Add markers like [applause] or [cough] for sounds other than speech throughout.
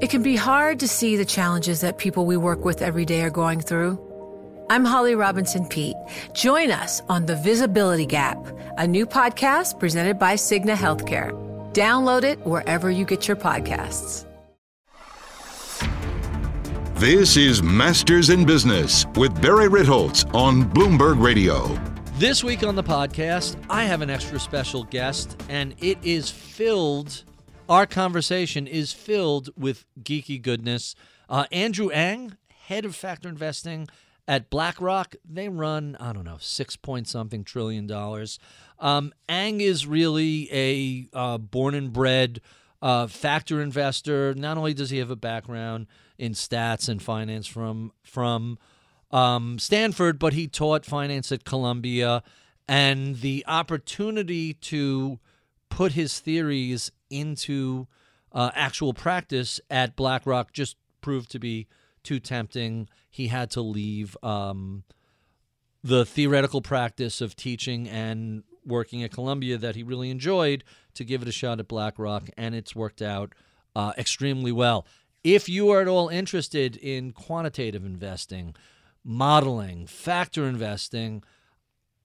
It can be hard to see the challenges that people we work with every day are going through. I'm Holly Robinson Peete. Join us on The Visibility Gap, a new podcast presented by Cigna Healthcare. Download it wherever you get your podcasts. This is Masters in Business with Barry Ritholtz on Bloomberg Radio. This week on the podcast, I have an extra special guest, and it is filled, our conversation is filled with geeky goodness. Uh, Andrew Ang, head of factor investing at BlackRock, they run, I don't know, six point something trillion dollars. Um, Ang is really a uh, born and bred uh, factor investor. Not only does he have a background, in stats and finance from from um, Stanford, but he taught finance at Columbia, and the opportunity to put his theories into uh, actual practice at BlackRock just proved to be too tempting. He had to leave um, the theoretical practice of teaching and working at Columbia that he really enjoyed to give it a shot at BlackRock, and it's worked out uh, extremely well. If you are at all interested in quantitative investing, modeling, factor investing,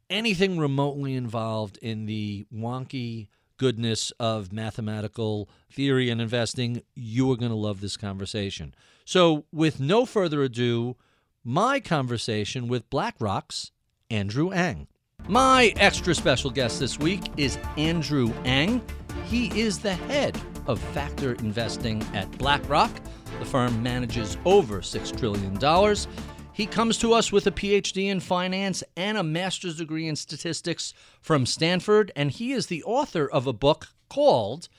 anything remotely involved in the wonky goodness of mathematical theory and investing, you are going to love this conversation. So, with no further ado, my conversation with BlackRock's Andrew Ang. My extra special guest this week is Andrew Ang. He is the head of factor investing at BlackRock. The firm manages over $6 trillion. He comes to us with a PhD in finance and a master's degree in statistics from Stanford, and he is the author of a book called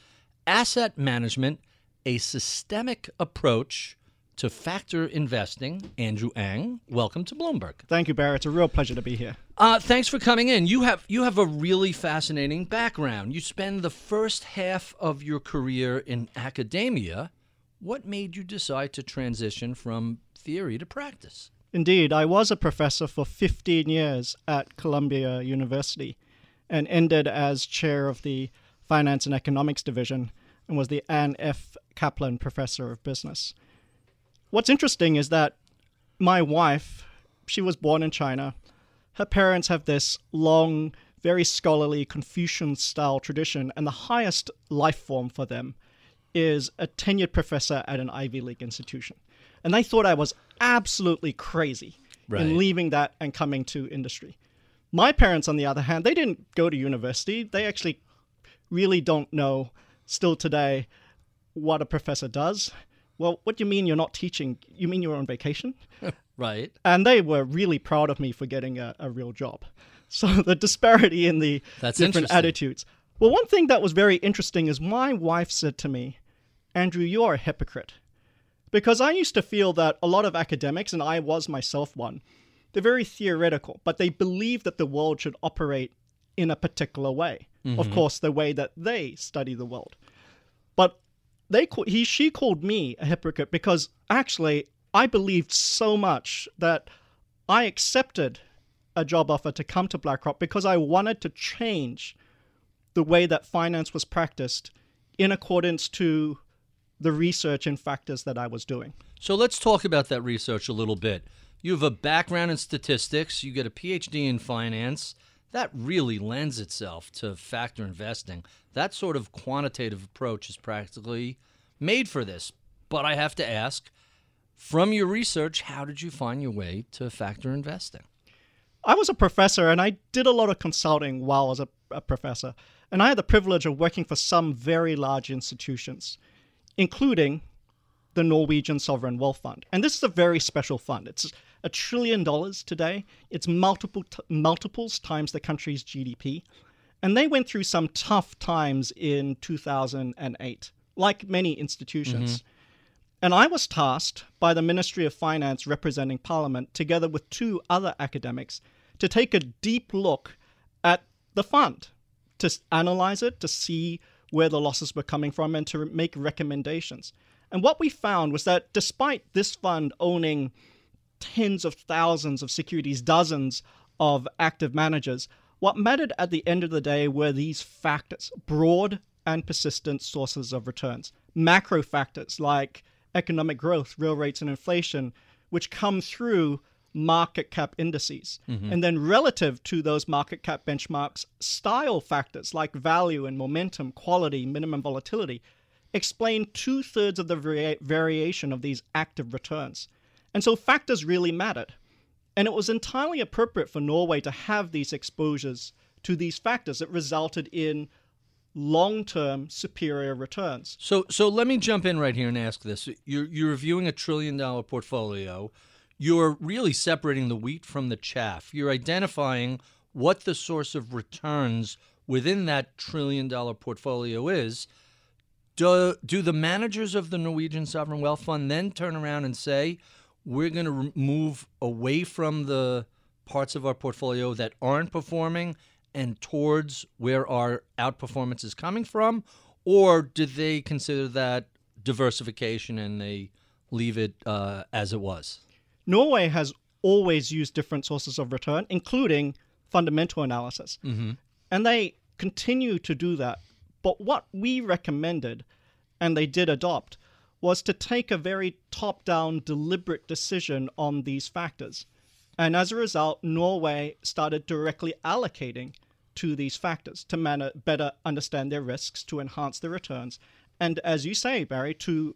Asset Management A Systemic Approach to Factor Investing. Andrew Ang, welcome to Bloomberg. Thank you, Barry. It's a real pleasure to be here. Uh, thanks for coming in. You have you have a really fascinating background. You spend the first half of your career in academia. What made you decide to transition from theory to practice? Indeed, I was a professor for 15 years at Columbia University and ended as chair of the Finance and Economics Division and was the Anne F. Kaplan Professor of Business. What's interesting is that my wife, she was born in China her parents have this long, very scholarly Confucian style tradition, and the highest life form for them is a tenured professor at an Ivy League institution. And they thought I was absolutely crazy right. in leaving that and coming to industry. My parents, on the other hand, they didn't go to university. They actually really don't know still today what a professor does. Well, what do you mean you're not teaching? You mean you're on vacation? [laughs] Right. And they were really proud of me for getting a, a real job. [laughs] So the disparity in the That's different attitudes. Well, one thing that was very interesting is my wife said to me, Andrew, you are a hypocrite. Because I used to feel that a lot of academics, and I was myself one, they're very theoretical, but they believe that the world should operate in a particular way. Mm-hmm. Of course, the way that they study the world. But they he she called me a hypocrite because actually I believed so much that I accepted a job offer to come to BlackRock because I wanted to change the way that finance was practiced in accordance to the research and factors that I was doing. So let's talk about that research a little bit. You have a background in statistics, you get a PhD in finance. That really lends itself to factor investing. That sort of quantitative approach is practically made for this. But I have to ask, from your research, how did you find your way to factor investing? I was a professor and I did a lot of consulting while I was a, a professor. And I had the privilege of working for some very large institutions, including the Norwegian Sovereign Wealth Fund. And this is a very special fund. It's a trillion dollars today. It's multiple t- multiples times the country's GDP. And they went through some tough times in 2008, like many institutions. Mm-hmm. And I was tasked by the Ministry of Finance representing Parliament, together with two other academics, to take a deep look at the fund, to analyze it, to see where the losses were coming from, and to make recommendations. And what we found was that despite this fund owning tens of thousands of securities, dozens of active managers, what mattered at the end of the day were these factors broad and persistent sources of returns, macro factors like economic growth, real rates, and inflation, which come through market cap indices. Mm-hmm. And then, relative to those market cap benchmarks, style factors like value and momentum, quality, minimum volatility explain two thirds of the vari- variation of these active returns. And so, factors really mattered. And it was entirely appropriate for Norway to have these exposures to these factors that resulted in long-term superior returns. So so let me jump in right here and ask this. You're you're reviewing a trillion dollar portfolio. You're really separating the wheat from the chaff. You're identifying what the source of returns within that trillion dollar portfolio is. Do, do the managers of the Norwegian Sovereign Wealth Fund then turn around and say, we're going to move away from the parts of our portfolio that aren't performing and towards where our outperformance is coming from? Or do they consider that diversification and they leave it uh, as it was? Norway has always used different sources of return, including fundamental analysis. Mm-hmm. And they continue to do that. But what we recommended, and they did adopt, was to take a very top down, deliberate decision on these factors. And as a result, Norway started directly allocating to these factors to man- better understand their risks, to enhance their returns, and as you say, Barry, to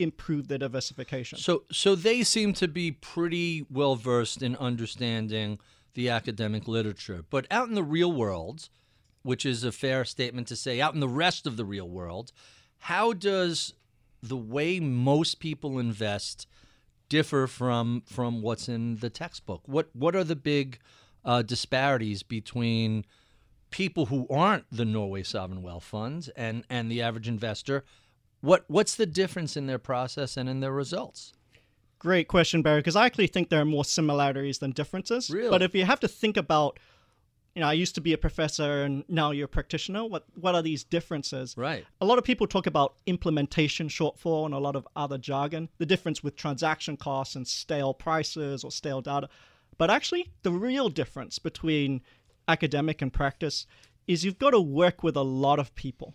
improve their diversification. So, so they seem to be pretty well versed in understanding the academic literature, but out in the real world, which is a fair statement to say, out in the rest of the real world, how does the way most people invest differ from from what's in the textbook? What what are the big uh, disparities between people who aren't the Norway sovereign wealth funds and and the average investor, what what's the difference in their process and in their results? Great question, Barry, because I actually think there are more similarities than differences. Really? But if you have to think about, you know, I used to be a professor and now you're a practitioner, what what are these differences? Right. A lot of people talk about implementation shortfall and a lot of other jargon, the difference with transaction costs and stale prices or stale data. But actually, the real difference between academic and practice is you've got to work with a lot of people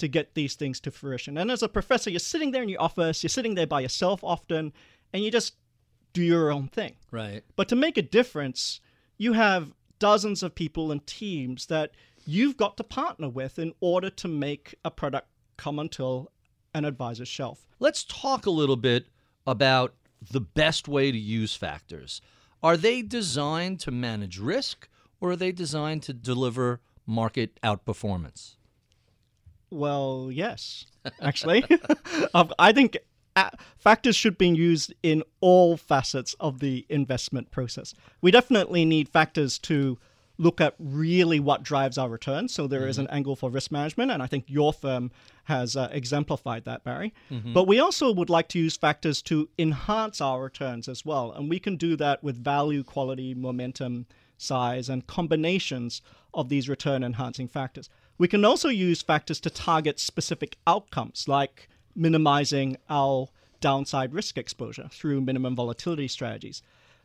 to get these things to fruition. And as a professor, you're sitting there in your office, you're sitting there by yourself often, and you just do your own thing. Right. But to make a difference, you have dozens of people and teams that you've got to partner with in order to make a product come onto an advisor's shelf. Let's talk a little bit about the best way to use factors. Are they designed to manage risk or are they designed to deliver market outperformance? Well, yes, actually. [laughs] I think factors should be used in all facets of the investment process. We definitely need factors to look at really what drives our returns. So there mm-hmm. is an angle for risk management, and I think your firm has uh, exemplified that, Barry. Mm-hmm. But we also would like to use factors to enhance our returns as well, and we can do that with value, quality, momentum, size, and combinations of these return enhancing factors. We can also use factors to target specific outcomes, like minimizing our downside risk exposure through minimum volatility strategies.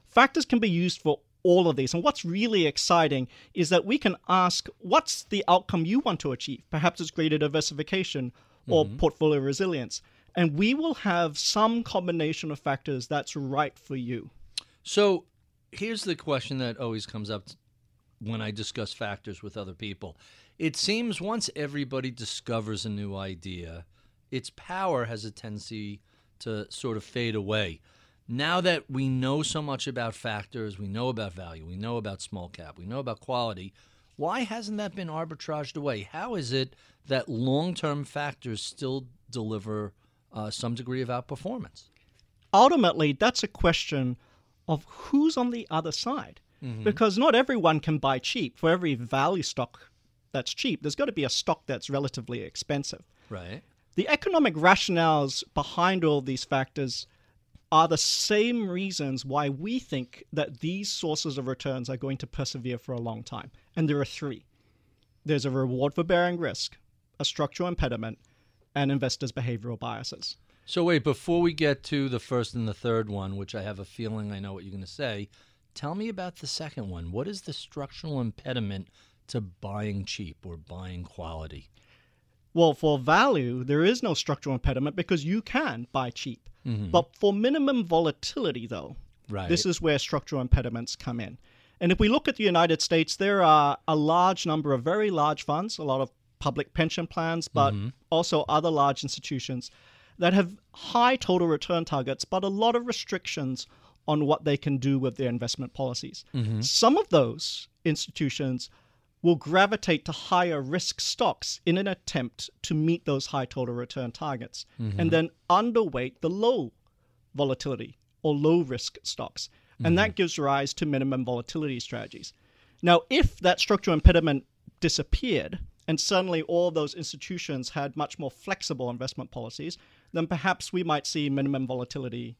Factors can be used for all of these. And what's really exciting is that we can ask what's the outcome you want to achieve? Perhaps it's greater diversification or mm-hmm. portfolio resilience. And we will have some combination of factors that's right for you. So here's the question that always comes up when I discuss factors with other people. It seems once everybody discovers a new idea, its power has a tendency to sort of fade away. Now that we know so much about factors, we know about value, we know about small cap, we know about quality, why hasn't that been arbitraged away? How is it that long term factors still deliver uh, some degree of outperformance? Ultimately, that's a question of who's on the other side. Mm-hmm. Because not everyone can buy cheap. For every value stock that's cheap, there's got to be a stock that's relatively expensive. Right. The economic rationales behind all these factors are the same reasons why we think that these sources of returns are going to persevere for a long time. And there are three there's a reward for bearing risk, a structural impediment, and investors' behavioral biases. So wait, before we get to the first and the third one, which I have a feeling I know what you're going to say, tell me about the second one. What is the structural impediment to buying cheap or buying quality? Well, for value, there is no structural impediment because you can buy cheap. Mm-hmm. But for minimum volatility, though, Right. this is where structural impediments come in. And if we look at the United States, there are a large number of very large funds, a lot of public pension plans, but mm-hmm. also other large institutions that have high total return targets, but a lot of restrictions on what they can do with their investment policies. Mm-hmm. Some of those institutions will gravitate to higher risk stocks in an attempt to meet those high total return targets mm-hmm. and then underweight the low volatility or low risk stocks. And that mm-hmm. gives rise to minimum volatility strategies. Now, if that structural impediment disappeared and suddenly all those institutions had much more flexible investment policies, then perhaps we might see minimum volatility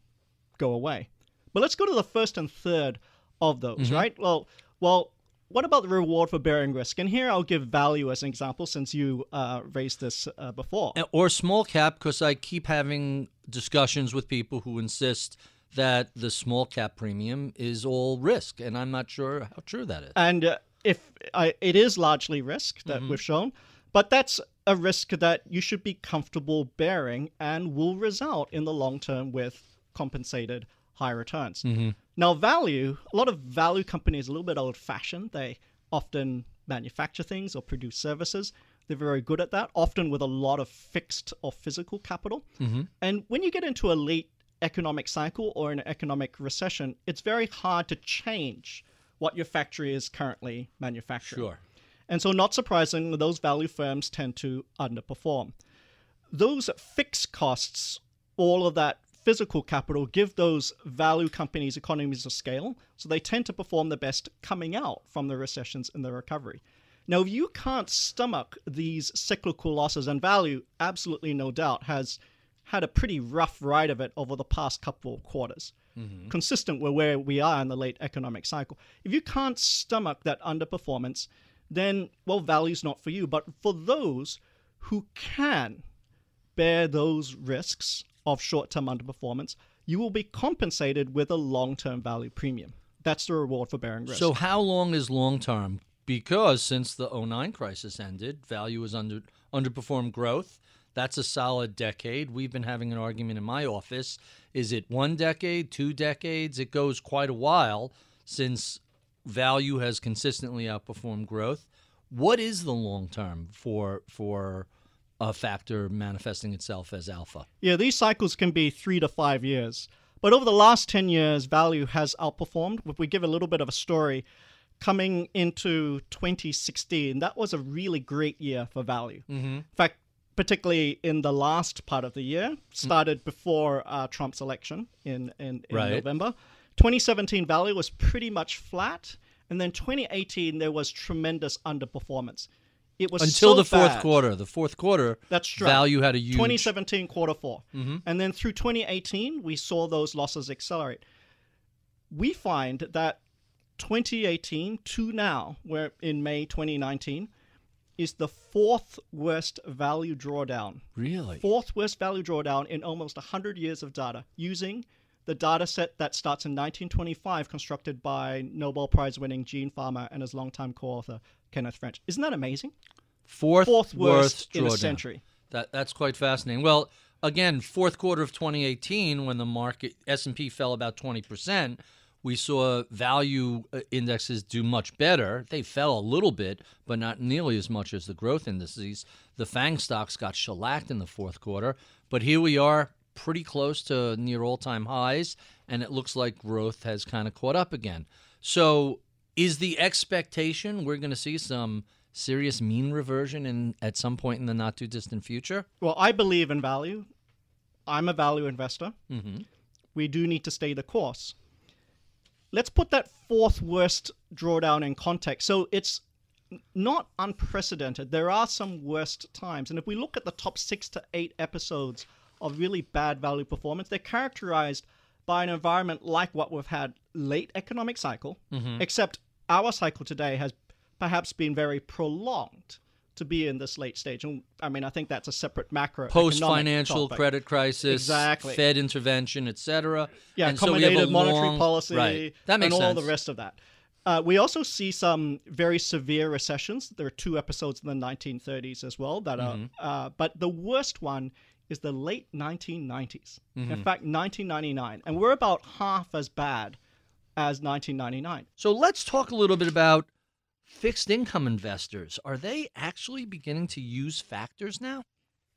go away. But let's go to the first and third of those, mm-hmm. right? Well, well, what about the reward for bearing risk? And here I'll give value as an example, since you uh, raised this uh, before. Or small cap, because I keep having discussions with people who insist that the small cap premium is all risk, and I'm not sure how true that is. And uh, if I, it is largely risk that we've shown, but that's a risk that you should be comfortable bearing and will result in the long term with compensated high returns. Mm-hmm. Now, value, a lot of value companies are a little bit old fashioned. They often manufacture things or produce services. They're very good at that, often with a lot of fixed or physical capital. Mm-hmm. And when you get into a late economic cycle or an economic recession, it's very hard to change what your factory is currently manufacturing. Sure. And so, not surprisingly, those value firms tend to underperform. Those fixed costs, all of that physical capital, give those value companies economies of scale. So, they tend to perform the best coming out from the recessions and the recovery. Now, if you can't stomach these cyclical losses, and value, absolutely no doubt, has had a pretty rough ride of it over the past couple of quarters, mm-hmm. consistent with where we are in the late economic cycle. If you can't stomach that underperformance, then, well, value's not for you. But for those who can bear those risks of short term underperformance, you will be compensated with a long term value premium. That's the reward for bearing risk. So, how long is long term? Because since the 09 crisis ended, value has under underperformed growth. That's a solid decade. We've been having an argument in my office. Is it one decade, two decades? It goes quite a while since value has consistently outperformed growth. What is the long term for for a factor manifesting itself as alpha? Yeah, these cycles can be three to five years. But over the last 10 years, value has outperformed. If we give a little bit of a story, coming into 2016, that was a really great year for value. In fact, particularly in the last part of the year, started before uh, Trump's election in, in, in Right. November. 2017 value was pretty much flat. And then 2018, there was tremendous underperformance. It was Until so the fourth bad. quarter. The fourth quarter, That's true. value had a huge 2017 quarter 4 mm-hmm. And then through 2018, we saw those losses accelerate. We find that 2018 to now, where in May 2019, is the fourth worst value drawdown. Really? Fourth worst value drawdown in almost 100 years of data using the data set that starts in 1925, constructed by Nobel Prize winning Gene Fama and his longtime co author, Kenneth French. Isn't that amazing? Fourth, Fourth worst in a century. That that's quite fascinating. Well, again, fourth quarter of 2018, when the market S and P fell about 20 percent, we saw value uh, indexes do much better. They fell a little bit, but not nearly as much as the growth indices. The Fang stocks got shellacked in the fourth quarter, but here we are, pretty close to near all-time highs, and it looks like growth has kind of caught up again. So, is the expectation we're going to see some serious mean reversion in at some point in the not too distant future? Well, I believe in value. I'm a value investor. Mm-hmm. We do need to stay the course. Let's put that fourth worst drawdown in context. So it's not unprecedented. There are some worst times. And if we look at the top six to eight episodes of really bad value performance, they're characterized by an environment like what we've had late economic cycle, except our cycle today has perhaps been very prolonged to be in this late stage. And I mean, I think that's a separate macro post financial topic. credit crisis, Exactly. Fed intervention, etc. Yeah, and so we have a monetary long- policy, Right. That makes and all the rest of that. Uh, we also see some very severe recessions. There are two episodes in the 1930s as well that are, Mm-hmm. uh, but the worst one is the late 1990s. Mm-hmm. In fact, 1999, and we're about half as bad as 1999. So let's talk a little bit about fixed income investors. Are they actually beginning to use factors now?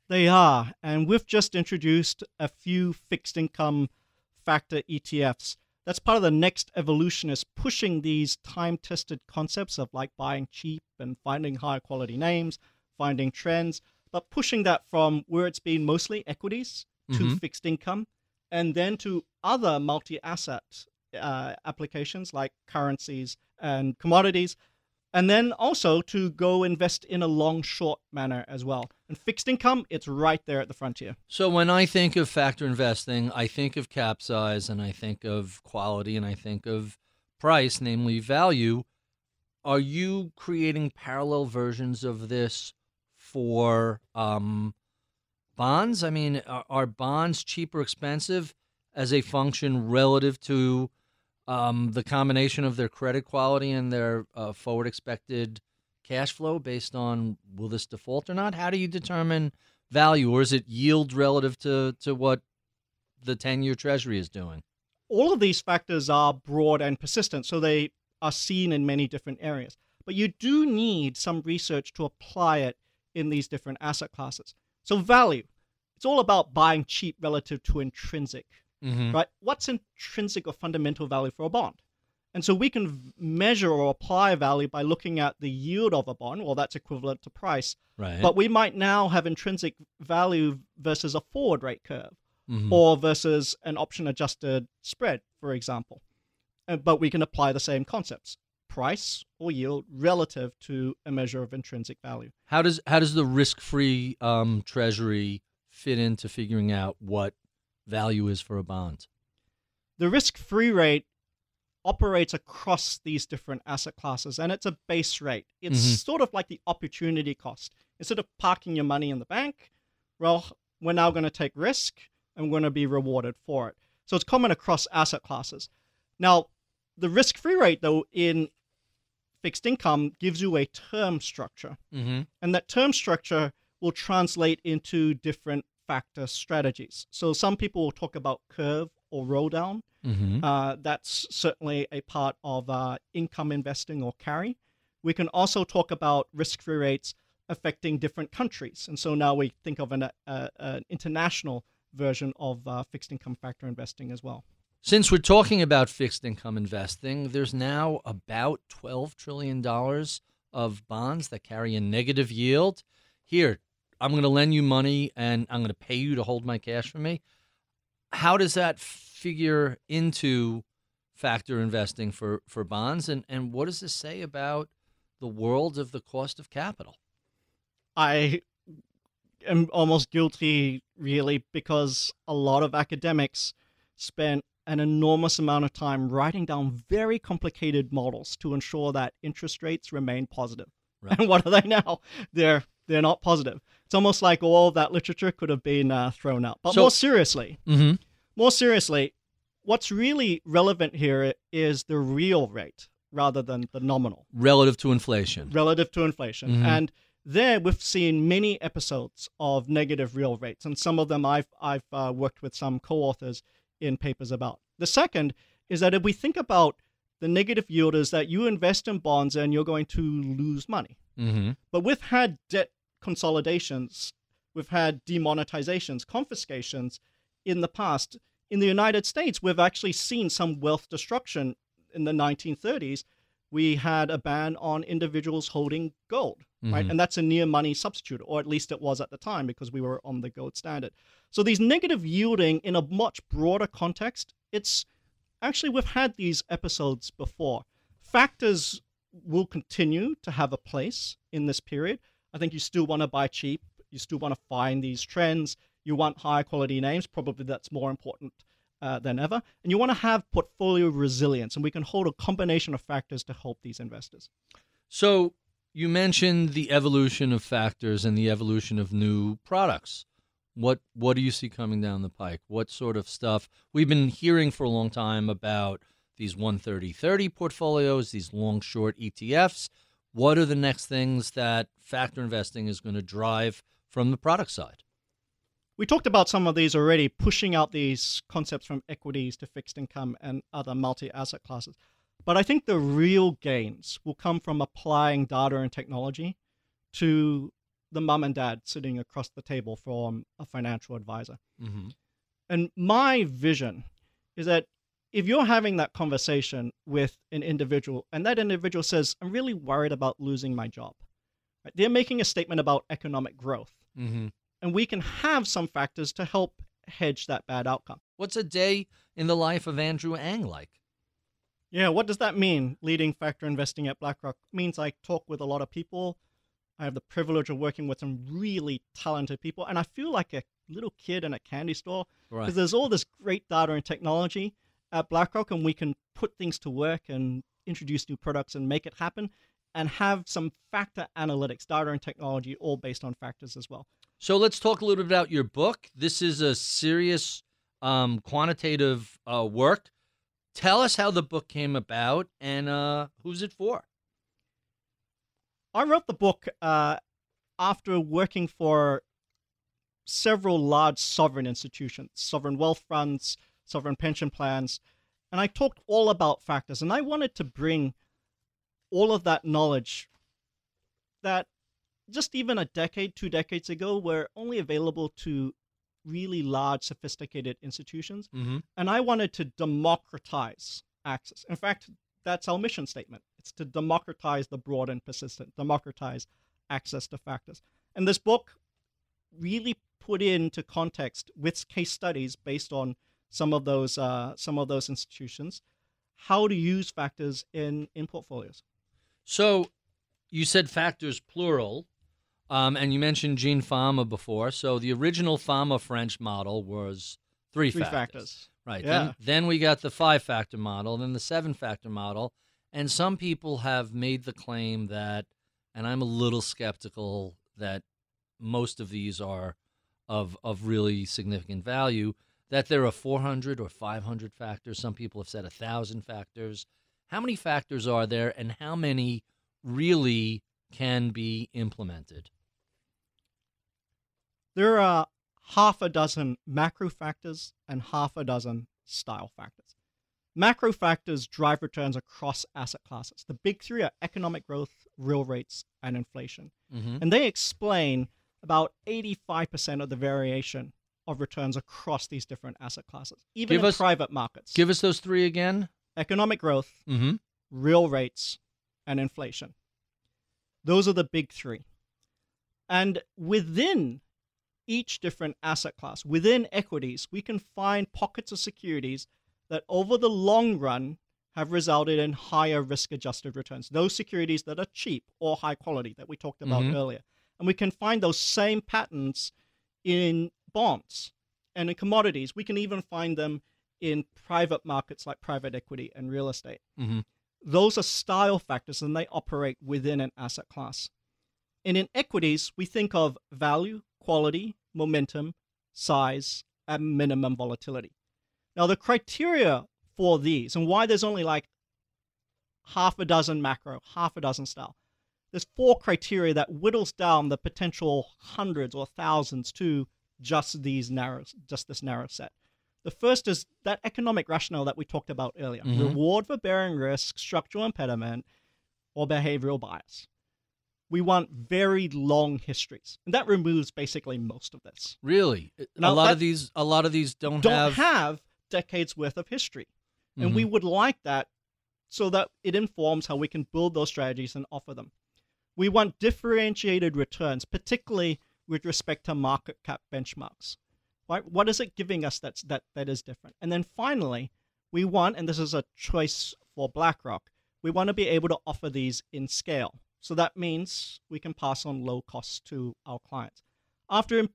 They are, and we've just introduced a few fixed income factor ETFs. That's part of the next evolution is pushing these time-tested concepts of like buying cheap and finding higher quality names, finding trends, but pushing that from where it's been mostly equities to fixed income, and then to other multi-asset uh, applications like currencies and commodities, and then also to go invest in a long short manner as well. And fixed income, it's right there at the frontier. So when I think of factor investing, I think of cap size and I think of quality and I think of price, namely value. Are you creating parallel versions of this for um, bonds? I mean, are, are bonds cheap or expensive as a function relative to um, the combination of their credit quality and their uh, forward expected cash flow based on will this default or not? How do you determine value, or is it yield relative to, to what the 10 year treasury is doing? all of these factors are broad and persistent, so they are seen in many different areas. But you do need some research to apply it in these different asset classes. So, value, it's all about buying cheap relative to intrinsic, Mm-hmm. right? What's intrinsic or fundamental value for a bond? And so we can measure or apply value by looking at the yield of a bond. Well, that's equivalent to price. Right. But we might now have intrinsic value versus a forward rate curve Mhm. or versus an option adjusted spread, for example. But we can apply the same concepts price or yield relative to a measure of intrinsic value. How does how does the risk free um, treasury fit into figuring out what value is for a bond? The risk free rate operates across these different asset classes and it's a base rate. It's Mhm. sort of like the opportunity cost. Instead of parking your money in the bank, well, we're now going to take risk and we're going to be rewarded for it. So it's common across asset classes. Now, the risk free rate, though, in fixed income gives you a term structure. Mm-hmm. And that term structure will translate into different factor strategies. So some people will talk about curve or roll down. Mm-hmm. Uh, that's certainly a part of uh, income investing or carry. We can also talk about risk free rates affecting different countries. And so now we think of an, uh, an international version of uh, fixed income factor investing as well. Since we're talking about fixed income investing, there's now about $12 trillion of bonds that carry a negative yield. Here, I'm going to lend you money and I'm going to pay you to hold my cash for me. How does that figure into factor investing for, for bonds? And, and what does this say about the world of the cost of capital? I am almost guilty, really, because a lot of academics spent an enormous amount of time writing down very complicated models to ensure that interest rates remain positive. Right. And [laughs] what are they now? They're they're not positive. It's almost like all of that literature could have been uh, thrown out. But So- more seriously, Mm-hmm. more seriously, what's really relevant here is the real rate rather than the nominal Relative to inflation. relative to inflation. Mhm. And there we've seen many episodes of negative real rates, and some of them I've I've uh, worked with some co-authors in papers about. The second is that if we think about the negative yield is that you invest in bonds and you're going to lose money. Mm-hmm. But we've had debt consolidations, we've had demonetizations, confiscations in the past. In the United States, we've actually seen some wealth destruction in the 1930s. We had a ban on individuals holding gold, right? Mhm. And that's a near money substitute, or at least it was at the time because we were on the gold standard. So these negative yielding in a much broader context, it's actually we've had these episodes before. Factors will continue to have a place in this period. I think you still want to buy cheap. You still want to find these trends. You want higher quality names. Probably that's more important uh, than ever. And you want to have portfolio resilience. And we can hold a combination of factors to help these investors. So you mentioned the evolution of factors and the evolution of new products. What what do you see coming down the pike? What sort of stuff? We've been hearing for a long time about these 130-30 portfolios, these long short ETFs. What are the next things that factor investing is going to drive from the product side? We talked about some of these already, pushing out these concepts from equities to fixed income and other multi asset classes. But I think the real gains will come from applying data and technology to the mum and dad sitting across the table from a financial advisor. Mm-hmm. And my vision is that if you're having that conversation with an individual and that individual says, I'm really worried about losing my job, right? they're making a statement about economic growth. Mm-hmm. And we can have some factors to help hedge that bad outcome. What's a day in the life of Andrew Ang like? Yeah, what does that mean, leading factor investing at BlackRock? Means I talk with a lot of people. I have the privilege of working with some really talented people. And I feel like a little kid in a candy store because Right. there's all this great data and technology at BlackRock, and we can put things to work and introduce new products and make it happen and have some factor analytics, data and technology, all based on factors as well. So let's talk a little bit about your book. This is a serious um, quantitative uh, work. Tell us how the book came about and uh, who's it for? I wrote the book uh, after working for several large sovereign institutions, sovereign wealth funds, sovereign pension plans, and I talked all about factors. And I wanted to bring all of that knowledge that just even a decade, two decades ago, were only available to really large, sophisticated institutions. Mm-hmm. And I wanted to democratize access. In fact, that's our mission statement. It's to democratize the broad and persistent, democratize access to factors. And this book really put into context with case studies based on some of those uh, some of those institutions how to use factors in in portfolios. So you said factors plural, um, and you mentioned Gene Fama before. So the original Fama French model was three, Three factors. factors. Right. Yeah. Then, then we got the five factor model, then the seven factor model. And some people have made the claim that, and I'm a little skeptical that most of these are of, of really significant value, that there are 400 or 500 factors. Some people have said 1,000 factors. How many factors are there, and how many really can be implemented? There are half a dozen macro factors and half a dozen style factors. Macro factors drive returns across asset classes. The big three are economic growth, real rates, and inflation. Mm-hmm. And they explain about 85% of the variation of returns across these different asset classes, even Give in us- private markets. Give us those three again. economic growth, Mm-hmm. real rates, and inflation. Those are the big three. And within each different asset class, within equities, we can find pockets of securities that over the long run have resulted in higher risk adjusted returns. Those securities that are cheap or high quality that we talked about Mhm. earlier. And we can find those same patterns in bonds and in commodities. We can even find them in private markets like private equity and real estate. Mhm. Those are style factors and they operate within an asset class. And in equities, we think of value, quality, momentum, size, and minimum volatility. Now, the criteria for these and why there's only like half a dozen macro, half a dozen style, there's four criteria that whittles down the potential hundreds or thousands to just these narrow, just this narrow set. The first is that economic rationale that we talked about earlier: Mhm. reward for bearing risk, structural impediment, or behavioral bias. We want very long histories, and that removes basically most of this. Really, a lot of these, a lot of these don't, Don't have. have, decades worth of history, and we mm-hmm. would like that so that it informs how we can build those strategies and offer them. We want differentiated returns, particularly with respect to market cap benchmarks. Right? What is it giving us that's that that is different? And then finally, we want, and this is a choice for BlackRock, we want to be able to offer these in scale. So that means we can pass on low costs to our clients. After imp-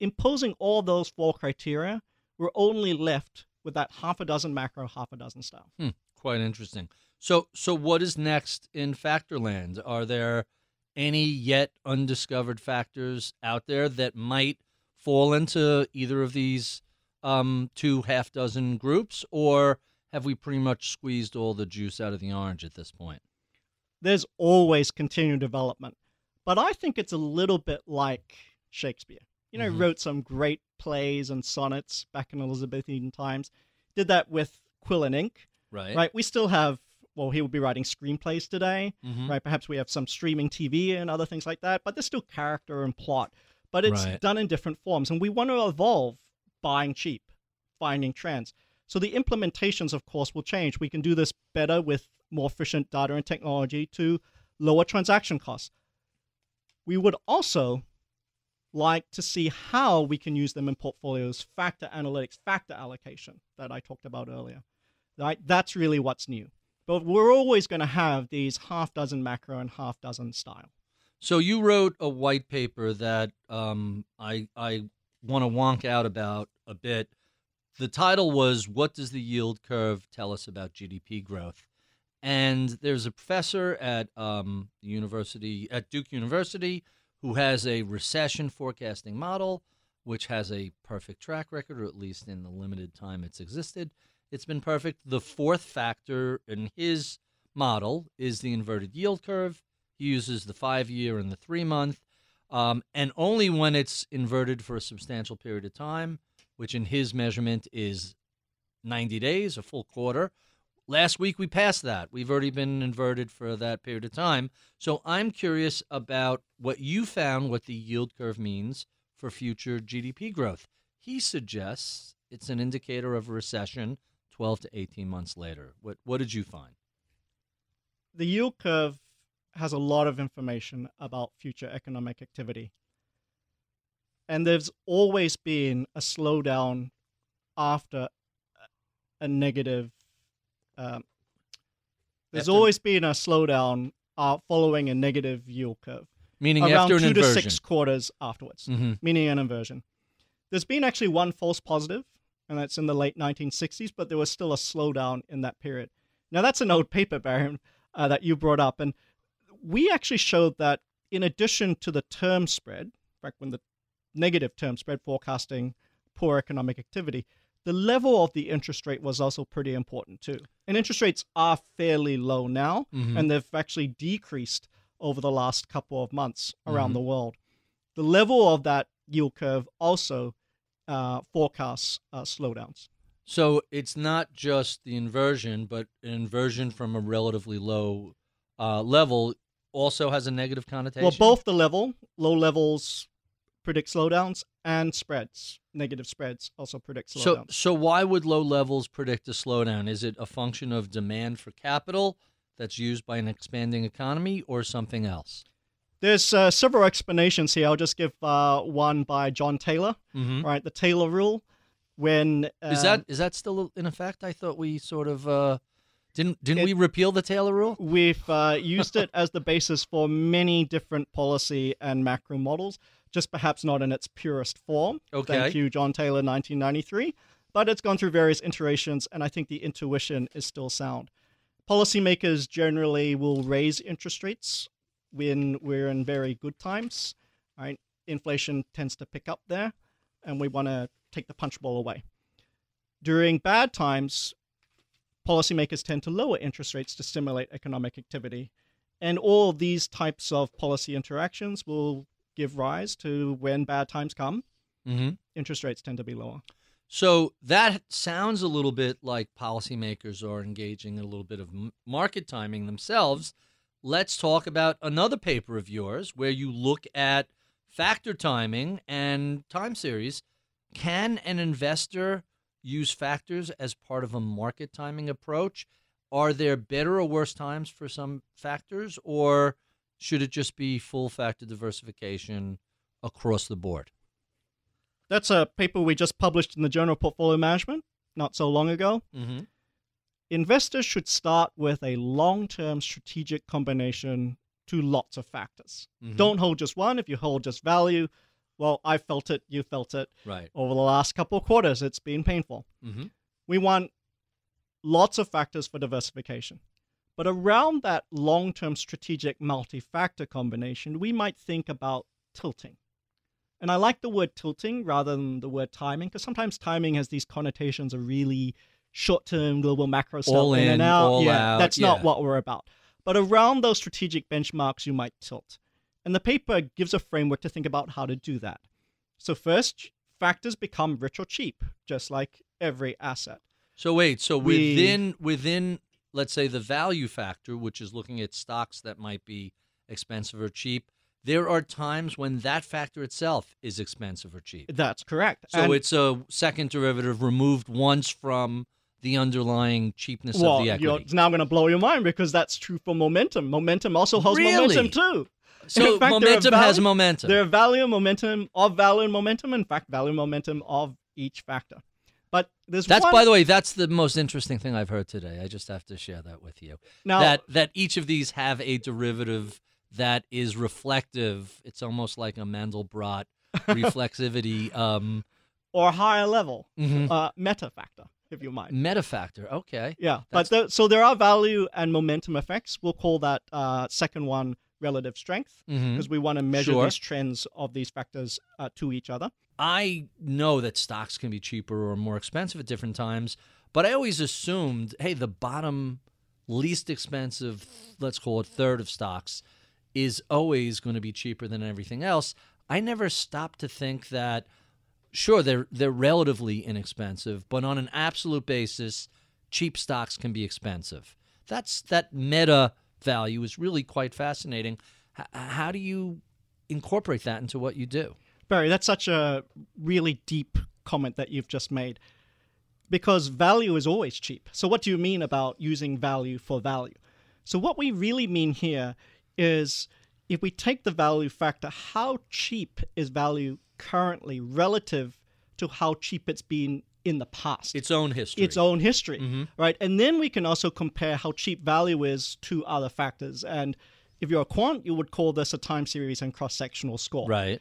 imposing all those four criteria, we're only left with that half a dozen macro, half a dozen style. Hmm, quite interesting. So, so what is next in Factorland? Are there any yet undiscovered factors out there that might fall into either of these um, two half dozen groups, or have we pretty much squeezed all the juice out of the orange at this point? There's always continued development, but I think it's a little bit like Shakespeare. You know, Mhm. wrote some great plays and sonnets back in Elizabethan times. Did that with quill and ink, Right. right? We still have. Well, he will be writing screenplays today, Mhm. right? Perhaps we have some streaming TV and other things like that, but there's still character and plot. But it's Right. done in different forms, and we want to evolve buying cheap, finding trends. So the implementations, of course, will change. We can do this better with more efficient data and technology to lower transaction costs. We would also like to see how we can use them in portfolios, factor analytics, factor allocation that I talked about earlier. Right? That's really what's new. But we're always going to have these half dozen macro and half dozen style. So you wrote a white paper that um, I I want to wonk out about a bit. The title was "What Does the Yield Curve Tell Us About GDP Growth?" And there's a professor at um, the university at Duke University who has a recession forecasting model, which has a perfect track record, or at least in the limited time it's existed, it's been perfect. The fourth factor in his model is the inverted yield curve. He uses the five year and the three month. Um, and only when it's inverted for a substantial period of time, which in his measurement is 90 days, a full quarter. Last week we passed that. We've already been inverted for that period of time. So I'm curious about what you found, what the yield curve means for future GDP growth. He suggests it's an indicator of a recession 12 to 18 months later. What, what did you find? The yield curve has a lot of information about future economic activity. And there's always been a slowdown after a negative. Um, there's After- always been a slowdown uh, following a negative yield curve. Meaning around after an two inversion. to six quarters afterwards, Mhm. meaning an inversion. There's been actually one false positive, and that's in the late 1960s, but there was still a slowdown in that period. Now, that's an old paper, Baron, uh, that you brought up, and we actually showed that in addition to the term spread, back when the negative term spread forecasting poor economic activity, the level of the interest rate was also pretty important too. And interest rates are fairly low now, Mhm. and they've actually decreased over the last couple of months around Mhm. the world. The level of that yield curve also uh, forecasts uh, slowdowns. So it's not just the inversion, but an inversion from a relatively low uh, level also has a negative connotation. Well, both the level, low levels predict slowdowns, and spreads, negative spreads also predict slowdowns. so so why would low levels predict a slowdown? Is it a function of demand for capital that's used by an expanding economy, or something else? There's uh, several explanations here. I'll just give uh, one by John Taylor, Mm-hmm. right? The Taylor rule. When Is um, that is that still in effect? I thought we sort of uh, didn't didn't It- we repeal the Taylor rule? We've uh, used [laughs] it as the basis for many different policy and macro models, just perhaps not in its purest form. Okay. Thank you, John Taylor, 1993. But it's gone through various iterations, and I think the intuition is still sound. Policymakers generally will raise interest rates when we're in very good times. Right? Inflation tends to pick up there, and we want to take the punch bowl away. During bad times, policymakers tend to lower interest rates to stimulate economic activity. And all these types of policy interactions will give rise to when bad times come, Mm-hmm. interest rates tend to be lower. So that sounds a little bit like policymakers are engaging in a little bit of market timing themselves. Let's talk about another paper of yours where you look at factor timing and time series. Can an investor use factors as part of a market timing approach? Are there better or worse times for some factors, or should it just be full factor diversification across the board? That's a paper we just published in the Journal of Portfolio Management not so long ago. Mm-hmm. investors should start with a long term strategic combination to lots of factors. Mhm. Don't hold just one. If you hold just value, well, I felt it, you felt it. Right. Over the last couple of quarters, it's been painful. Mhm. We want lots of factors for diversification. But around that long term strategic multi factor combination, we might think about tilting. And I like the word tilting rather than the word timing because sometimes timing has these connotations of really short term global macro stuff All in, in, and out. yeah, out, that's yeah. not what we're about. But around those strategic benchmarks, you might tilt. And the paper gives a framework to think about how to do that. So, first, factors become rich or cheap, just like every asset. So wait, so We- within within let's say the value factor, which is looking at stocks that might be expensive or cheap, there are times when that factor itself is expensive or cheap. That's correct. So And- it's a second derivative removed once from the underlying cheapness well, of the equity. it's now going to blow your mind because that's true for momentum. Momentum also has Really? momentum too. So fact, momentum has momentum. There are value, momentum of value and momentum. In fact, value, momentum of each factor. But there's That's one, by the way, that's the most interesting thing I've heard today. I just have to share that with you. Now- that that each of these have a derivative that is reflective. It's almost like a Mandelbrot [laughs] reflexivity um, or higher level Mhm. uh, meta factor, if you mind. Meta factor, Okay. Yeah, That's- but the, so there are value and momentum effects. We'll call that uh, second one relative strength because we want to measure Sure. these trends of these factors uh, to each other. I know that stocks can be cheaper or more expensive at different times, but I always assumed, hey, the bottom least expensive, let's call it third of stocks, is always going to be cheaper than everything else. I never stopped to think that sure they're they're relatively inexpensive, but on an absolute basis, cheap stocks can be expensive. That's that meta value is really quite fascinating. H- how do you incorporate that into what you do? Barry, that's such a really deep comment that you've just made. Because value is always cheap. So, what do you mean about using value for value? So, what we really mean here is if we take the value factor, how cheap is value currently relative to how cheap it's been in the past? Its own history. its own history, mm-hmm. right? And then we can also compare how cheap value is to other factors. And if you're a quant, you would call this a time series and cross sectional score. Right.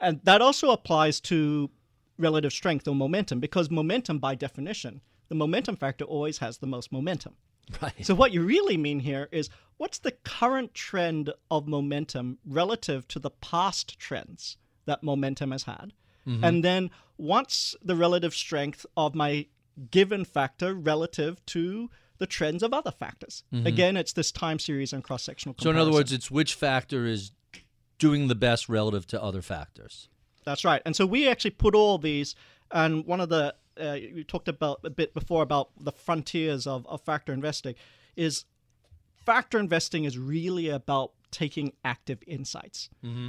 And that also applies to relative strength or momentum because momentum, by definition, the momentum factor always has the most momentum. Right. So, what you really mean here is what's the current trend of momentum relative to the past trends that momentum has had? Mm-hmm. And then what's the relative strength of my given factor relative to the trends of other factors? Mm-hmm. Again, it's this time series and cross sectional so, in other words, it's which factor is doing the best relative to other factors. That's right. And so we actually put all these, and one of the uh, you talked about a bit before about the frontiers of, of factor investing is factor investing is really about taking active insights,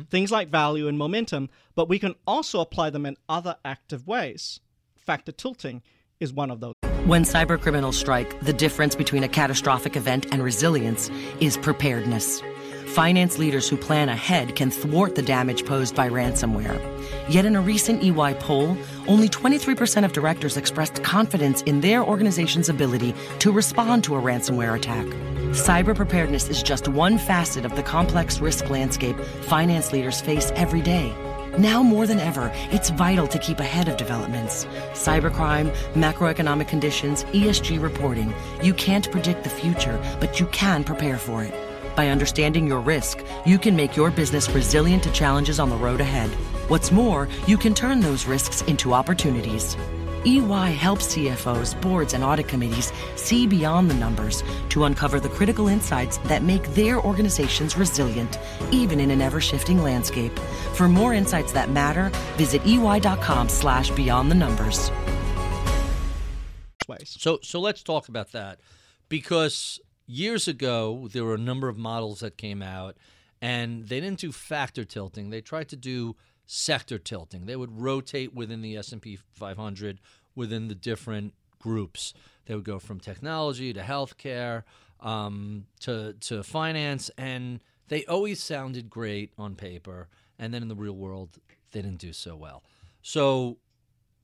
things like value and momentum, but we can also apply them in other active ways. Factor tilting is one of those. When cybercriminals strike, the difference between a catastrophic event and resilience is preparedness. Finance leaders who plan ahead can thwart the damage posed by ransomware. Yet in a recent EY poll, only 23% of directors expressed confidence in their organization's ability to respond to a ransomware attack. Cyber preparedness is just one facet of the complex risk landscape finance leaders face every day. Now more than ever, it's vital to keep ahead of developments. Cybercrime, macroeconomic conditions, ESG reporting. You can't predict the future, but you can prepare for it. By understanding your risk, you can make your business resilient to challenges on the road ahead. What's more, you can turn those risks into opportunities. EY helps CFOs, boards, and audit committees see beyond the numbers to uncover the critical insights that make their organizations resilient, even in an ever-shifting landscape. For more insights that matter, visit ey.com slash beyond the numbers. ways. So, so let's talk about that because years ago there were a number of models that came out, and they didn't do factor tilting. They tried to do sector tilting. They would rotate within the S and P 500 within the different groups. They would go from technology to healthcare um, to to finance, and they always sounded great on paper, and then in the real world they didn't do so well. So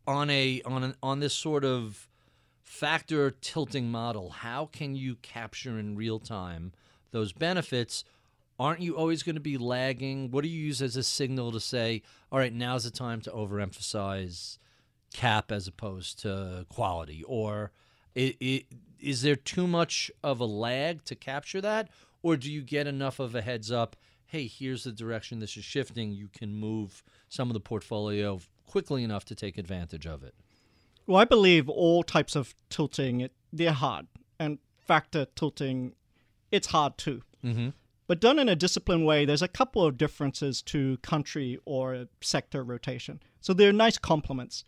on a on an, on this sort of factor tilting model, how can you capture in real time those benefits? Aren't you always going to be lagging? What do you use as a signal to say, all right, now's the time to overemphasize cap as opposed to quality? Or is there too much of a lag to capture that? Or do you get enough of a heads up? Hey, here's the direction this is shifting. You can move some of the portfolio quickly enough to take advantage of it. Well, I believe all types of tilting, they're hard. And factor tilting, it's hard too. Mm-hmm. But done in a disciplined way, there's a couple of differences to country or sector rotation. So they're nice complements.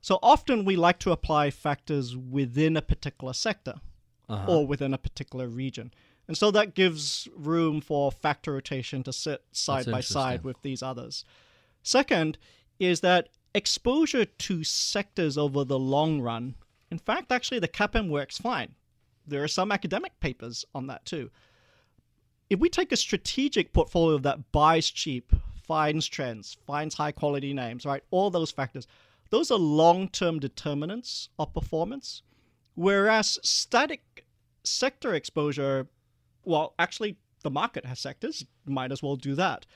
So often we like to apply factors within a particular sector Uh-huh. or within a particular region. And so that gives room for factor rotation to sit side by side with these others. Second is that exposure to sectors over the long run, in fact, actually, the CAPM works fine. There are some academic papers on that too. If we take a strategic portfolio that buys cheap, finds trends, finds high quality names, right? All those factors, those are long term determinants of performance. Whereas static sector exposure, well, actually, the market has sectors, might as well do that.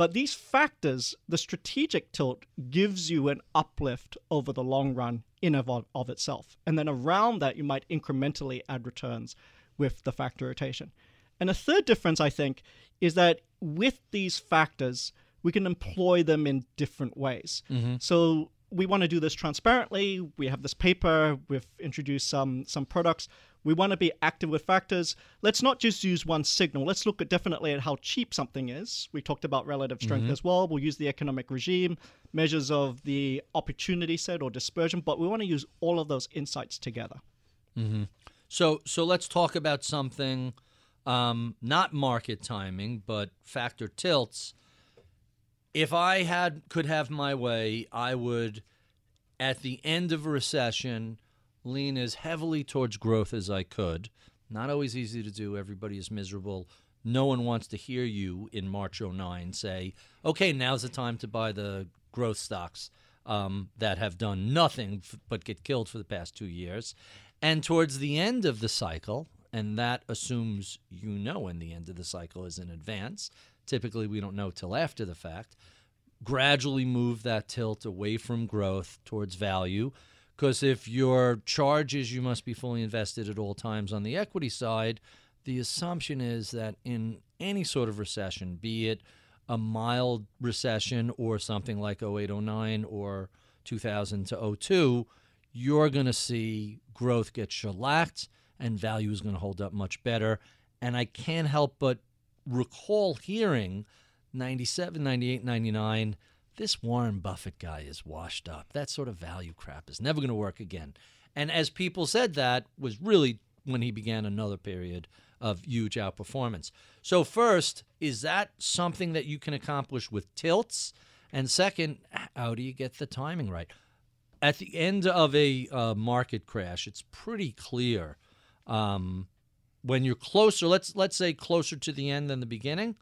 But these factors, the strategic tilt gives you an uplift over the long run in of, of itself. And then around that, you might incrementally add returns with the factor rotation. And a third difference, I think, is that with these factors, we can employ them in different ways. Mm-hmm. So we want to do this transparently. We have this paper. We've introduced some some products. We want to be active with factors. Let's not just use one signal. Let's look at definitely at how cheap something is. We talked about relative strength as well. We'll use the economic regime, measures of the opportunity set or dispersion, but we want to use all of those insights together. So so let's talk about something um, not market timing, but factor tilts. If I had could have my way, I would at the end of a recession lean as heavily towards growth as I could. Not always easy to do. Everybody is miserable. No one wants to hear you in March 09 say, okay, now's the time to buy the growth stocks um, that have done nothing f- but get killed for the past two years. And towards the end of the cycle, and that assumes you know when the end of the cycle is in advance. Typically, we don't know till after the fact. Gradually move that tilt away from growth towards value. Because if your charge is you must be fully invested at all times on the equity side, the assumption is that in any sort of recession, be it a mild recession or something like 0809 or 2000 to 02, you're going to see growth get shellacked and value is going to hold up much better. And I can't help but recall hearing 97, 98, 99, this Warren Buffett guy is washed up. That sort of value crap is never going to work again. And as people said that was really when he began another period of huge outperformance. So first, is that something that you can accomplish with tilts? And second, how do you get the timing right? At the end of a uh, market crash, it's pretty clear um, when you're closer. Let's let's say closer to the end than the beginning.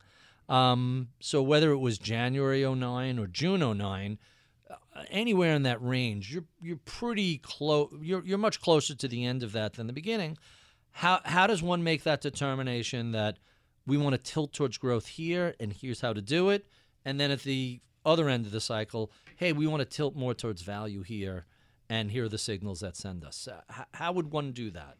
Um, so whether it was January 09 or June 09, uh, anywhere in that range, you're you're pretty close. You're you're much closer to the end of that than the beginning. How how does one make that determination that we want to tilt towards growth here, and here's how to do it, and then at the other end of the cycle, hey, we want to tilt more towards value here, and here are the signals that send us. Uh, how would one do that?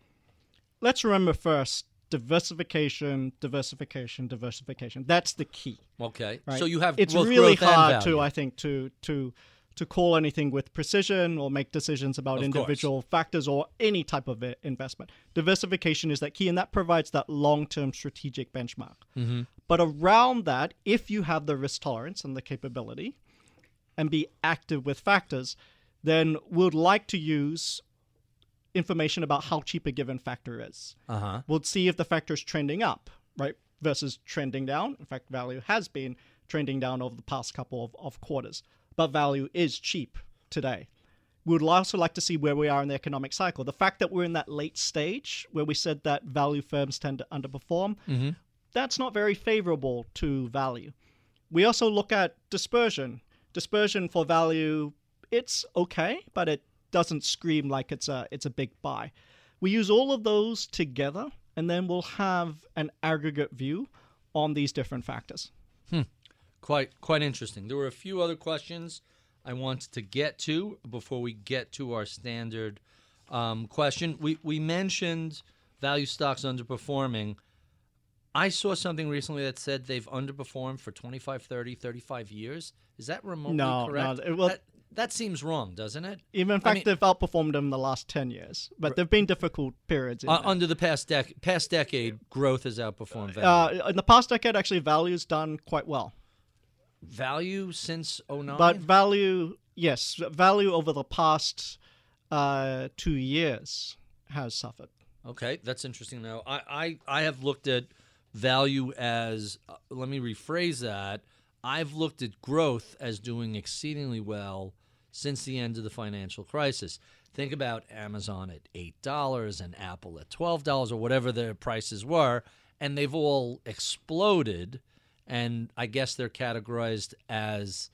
Let's remember first diversification, diversification, diversification. That's the key. Okay, Right? so you have it's both really hard to I think to to to call anything with precision or make decisions about Of individual factors or any type of investment. Diversification is that key, and that provides that long-term strategic benchmark. Mm-hmm. But around that, if you have the risk tolerance and the capability, and be active with factors, then we'd like to use information about how cheap a given factor is Uh huh. we'll see if the factor is trending up, right, versus trending down. In fact, value has been trending down over the past couple of, of quarters, but value is cheap today. We would also like to see where we are in the economic cycle. The fact that we're in that late stage where we said that value firms tend to underperform, that's not very favorable to value. We also look at dispersion. Dispersion for value, it's okay, but it doesn't scream like it's a it's a big buy. We use all of those together, and then we'll have an aggregate view on these different factors. Quite quite interesting. There were a few other questions I wanted to get to before we get to our standard um, question. We we mentioned value stocks underperforming. I saw something recently that said they've underperformed for 25, 30, 35 years. Is that remotely No, no, correct? it- well- that, that seems wrong, doesn't it? Even in I fact, mean- they've outperformed them the last ten years, but there've been difficult periods. In Uh, under the past dec- past decade, growth has outperformed value. Uh, in the past decade, actually, value's done quite well. value since 09? But value, yes, value over the past uh, two years has suffered. Okay, that's interesting. Now, I, I, I have looked at value as, uh, let me rephrase that. I've looked at growth as doing exceedingly well since the end of the financial crisis. Think about Amazon at $8 and Apple at $12 or whatever their prices were, and they've all exploded. And I guess they're categorized as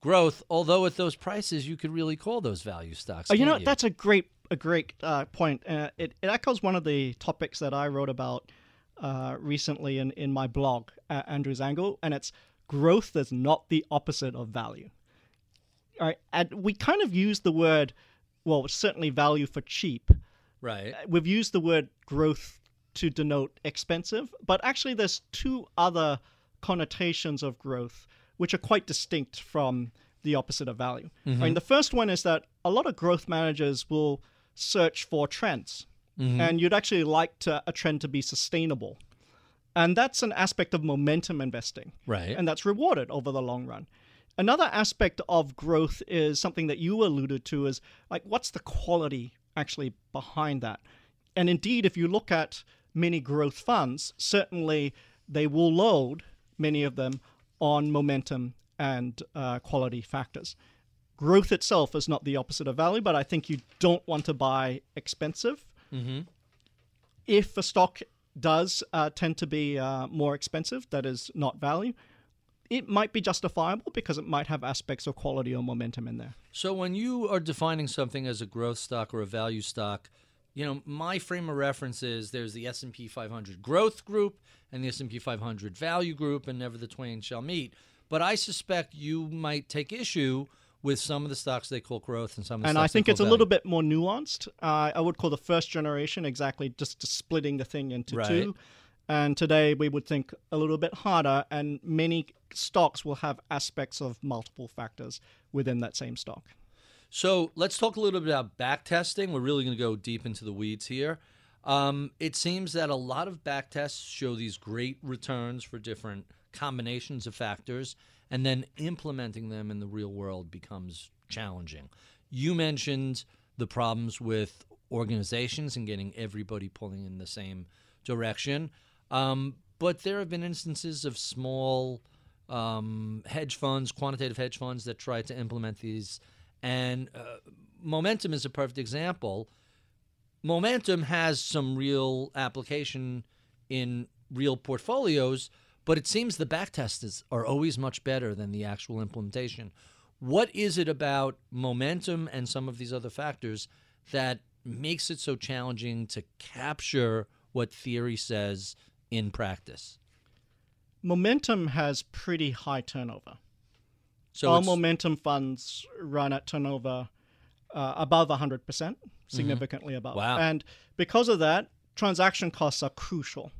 growth, although at those prices, you could really call those value stocks. Oh, you know, can't that's a great a great uh, point. Uh, it, it echoes one of the topics that I wrote about uh, recently in, in my blog, Andrew's Angle, and it's growth is not the opposite of value. All right, and we kind of use the word, well, certainly value for cheap. right. Uh, we've used the word growth to denote expensive, but actually, there's two other connotations of growth which are quite distinct from the opposite of value. Mm-hmm. I mean, the first one is that a lot of growth managers will search for trends, mm-hmm. and you'd actually like to, a trend to be sustainable. And that's an aspect of momentum investing. Right. And that's rewarded over the long run. Another aspect of growth is something that you alluded to is like what's the quality actually behind that? And indeed, if you look at many growth funds, certainly they will load many of them on momentum and uh, quality factors. Growth itself is not the opposite of value, but I think you don't want to buy expensive if a stock does uh, tend to be uh, more expensive, that is not value, it might be justifiable because it might have aspects of quality or momentum in there. So when you are defining something as a growth stock or a value stock, you know, my frame of reference is there's the S&P 500 growth group and the S&P 500 value group and never the twain shall meet. But I suspect you might take issue with some of the stocks they call growth and some of the and I think it's a value. little bit more nuanced. Uh, I would call the first generation exactly just splitting the thing into Right. two. And today we would think a little bit harder, and many stocks will have aspects of multiple factors within that same stock. So let's talk a little bit about back testing. We're really going to go deep into the weeds here. Um, it seems that a lot of back tests show these great returns for different combinations of factors, and then implementing them in the real world becomes challenging. You mentioned the problems with organizations and getting everybody pulling in the same direction. Um, but there have been instances of small um, hedge funds, quantitative hedge funds that try to implement these. And uh, Momentum is a perfect example. Momentum has some real application in real portfolios, but it seems the back tests are always much better than the actual implementation. What is it about momentum and some of these other factors that makes it so challenging to capture what theory says in practice? Momentum has pretty high turnover. So All momentum funds run at turnover uh, above 100%, significantly above. Wow. And because of that, transaction costs are crucial.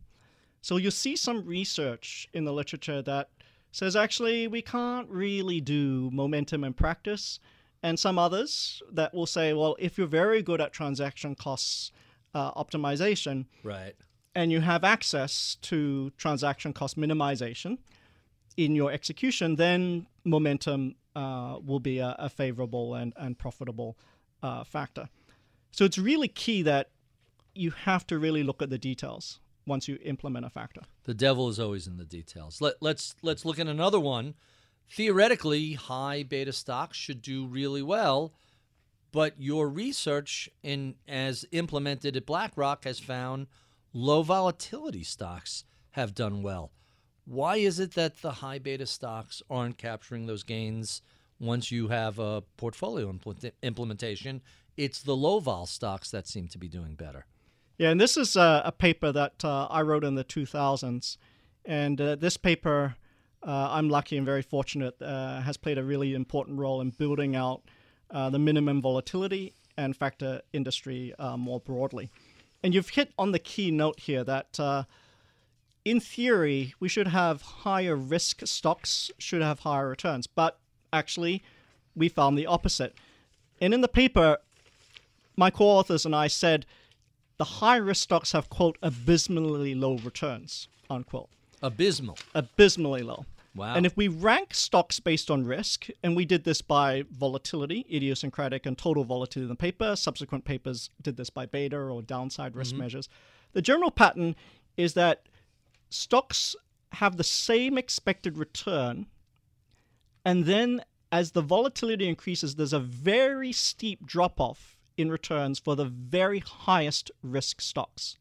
So you'll see some research in the literature that says actually we can't really do momentum in practice, and some others that will say, well, if you're very good at transaction costs uh, optimization, right. and you have access to transaction cost minimization in your execution, then momentum uh, will be a, a favorable and, and profitable uh, factor. So it's really key that you have to really look at the details once you implement a factor. The devil is always in the details. Let, let's let's look at another one. Theoretically, high beta stocks should do really well, but your research in as implemented at BlackRock has found low volatility stocks have done well. Why is it that the high beta stocks aren't capturing those gains once you have a portfolio implement- implementation it's the low vol stocks that seem to be doing better. Yeah, and this is a, a paper that uh, I wrote in the 2000s. And uh, this paper, uh, I'm lucky and very fortunate, uh, has played a really important role in building out uh, the minimum volatility and factor industry uh, more broadly. And you've hit on the key note here that in theory, we should have higher risk stocks, should have higher returns. But actually, we found the opposite. And in the paper, my co authors and I said the high risk stocks have, quote, abysmally low returns, unquote. Abysmal. Abysmally low. Wow. And if we rank stocks based on risk, and we did this by volatility, idiosyncratic and total volatility in the paper, subsequent papers did this by beta or downside risk mm-hmm. measures. The general pattern is that stocks have the same expected return, and then as the volatility increases, there's a very steep drop off in returns for the very highest risk stocks.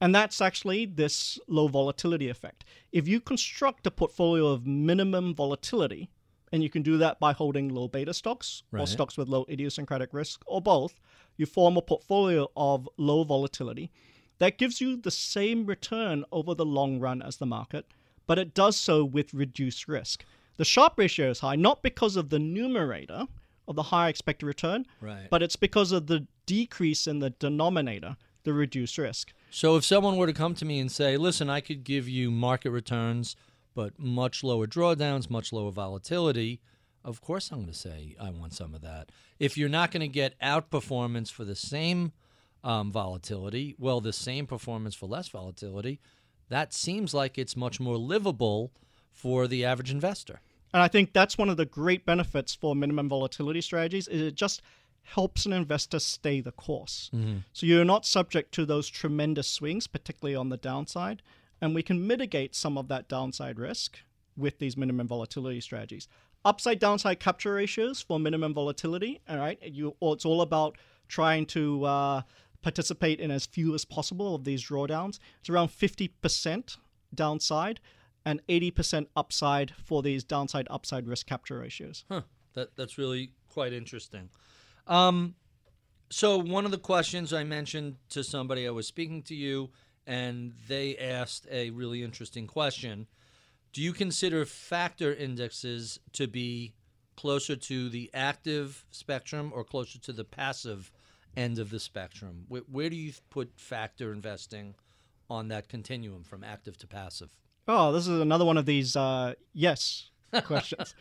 And that's actually this low volatility effect. If you construct a portfolio of minimum volatility, and you can do that by holding low beta stocks or stocks with low idiosyncratic risk or both, you form a portfolio of low volatility that gives you the same return over the long run as the market, but it does so with reduced risk. The Sharpe ratio is high not because of the numerator of the higher expected return, Right. but it's because of the decrease in the denominator, the reduced risk. So if someone were to come to me and say, "Listen, I could give you market returns, but much lower drawdowns, much lower volatility," of course I'm going to say I want some of that. If you're not going to get outperformance for the same um, volatility, well, the same performance for less volatility, that seems like it's much more livable for the average investor. And I think that's one of the great benefits for minimum volatility strategies is it just helps an investor stay the course. So you're not subject to those tremendous swings, particularly on the downside, and we can mitigate some of that downside risk with these minimum volatility strategies. Upside downside capture ratios for minimum volatility, all right? You it's all about trying to uh, participate in as few as possible of these drawdowns. It's around 50% downside and 80% upside for these downside upside risk capture ratios. Huh. That that's really quite interesting. Um, so one of the questions I mentioned to somebody, I was speaking to you, and they asked a really interesting question. Do you consider factor indexes to be closer to the active spectrum or closer to the passive end of the spectrum? Where, where do you put factor investing on that continuum from active to passive? Oh, this is another one of these uh, yes [laughs] questions.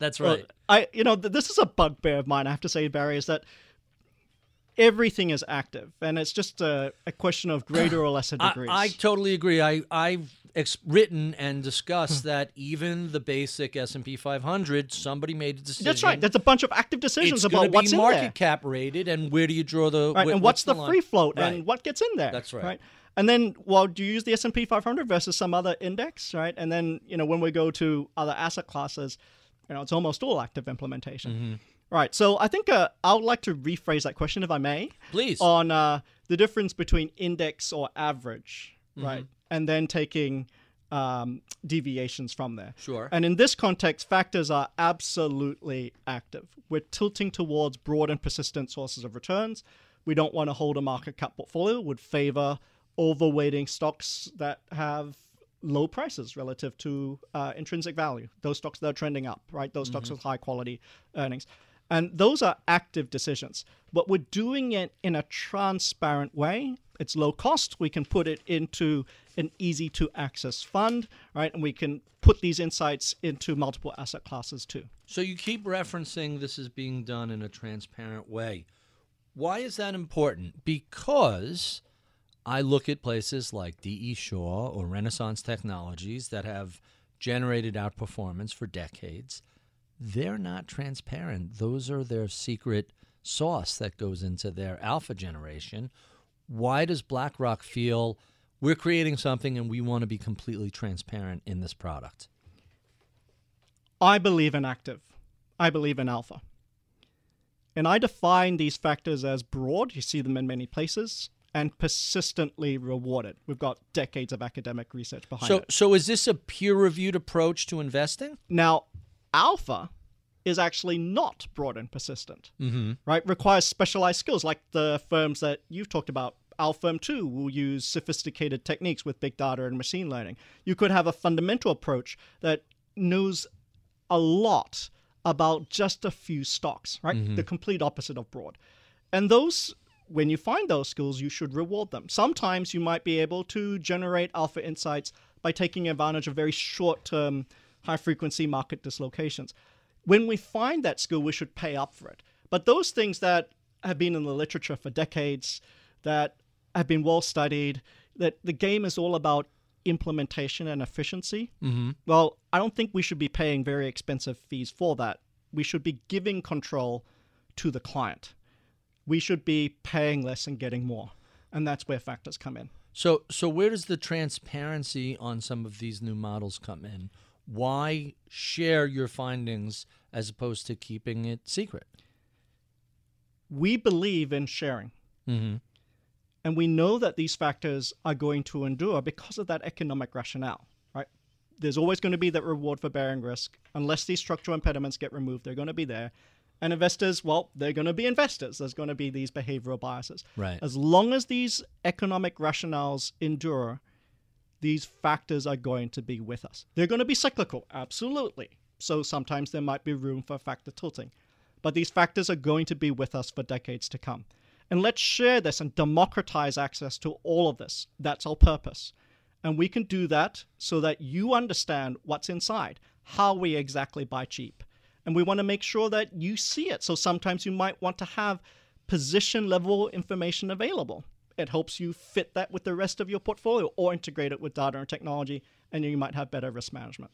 That's Well, right. I, you know, th- this is a bugbear of mine. I have to say, Barry, is that everything is active, and it's just a, a question of greater or lesser I, degrees. I totally agree. I I've written and discussed that even the basic S and P 500, somebody made a decision. That's right. That's a bunch of active decisions it's about what's in market there. cap rated, and where do you draw the right, wh- and what's the, line? free float Right. and what gets in there. That's right. And then, well, do you use the S and P 500 versus some other index, right? And then, you know, when we go to other asset classes, you know, it's almost all active implementation. Mm-hmm. Right. So I think uh, I would like to rephrase that question, if I may, Please. on uh, the difference between index or average, Mm-hmm. right, and then taking um, deviations from there. Sure. And in this context, factors are absolutely active. We're tilting towards broad and persistent sources of returns. We don't want to hold a market cap portfolio, would favor overweighting stocks that have low prices relative to uh, intrinsic value, those stocks that are trending up, right? Those stocks with high quality earnings. And those are active decisions. But we're doing it in a transparent way. It's low cost. We can put it into an easy to access fund, right? And we can put these insights into multiple asset classes too. So you keep referencing this is being done in a transparent way. Why is that important? Because I look at places like DE Shaw or Renaissance Technologies that have generated outperformance for decades. They're not transparent. Those are their secret sauce that goes into their alpha generation. Why does BlackRock feel we're creating something and we want to be completely transparent in this product? I believe in active. I believe in alpha. And I define these factors as broad, you see them in many places, and persistently rewarded. We've got decades of academic research behind So, it. so is this a peer-reviewed approach to investing? Now, alpha is actually not broad and persistent. Mm-hmm. Right? Requires specialized skills like the firms that you've talked about. Our firm too will use sophisticated techniques with big data and machine learning. You could have a fundamental approach that knows a lot about just a few stocks, right? The complete opposite of broad. And those, when you find those skills, you should reward them. Sometimes you might be able to generate alpha insights by taking advantage of very short term, high frequency market dislocations. When we find that skill, we should pay up for it. But those things that have been in the literature for decades, that have been well studied, that the game is all about implementation and efficiency. Mm-hmm. Well, I don't think we should be paying very expensive fees for that. We should be giving control to the client. We should be paying less and getting more. And that's where factors come in. So, so where does the transparency on some of these new models come in? Why share your findings as opposed to keeping it secret? We believe in sharing. Mm-hmm. And we know that these factors are going to endure because of that economic rationale, right? There's always going to be that reward for bearing risk. Unless these structural impediments get removed, they're going to be there. And investors, well, they're going to be investors. There's going to be these behavioral biases. Right. As long as these economic rationales endure, these factors are going to be with us. They're going to be cyclical, absolutely. So sometimes there might be room for factor tilting. But these factors are going to be with us for decades to come. And let's share this and democratize access to all of this. That's our purpose. And we can do that so that you understand what's inside, how we exactly buy cheap. And we want to make sure that you see it. So sometimes you might want to have position level information available. It helps you fit that with the rest of your portfolio or integrate it with data and technology, and you might have better risk management.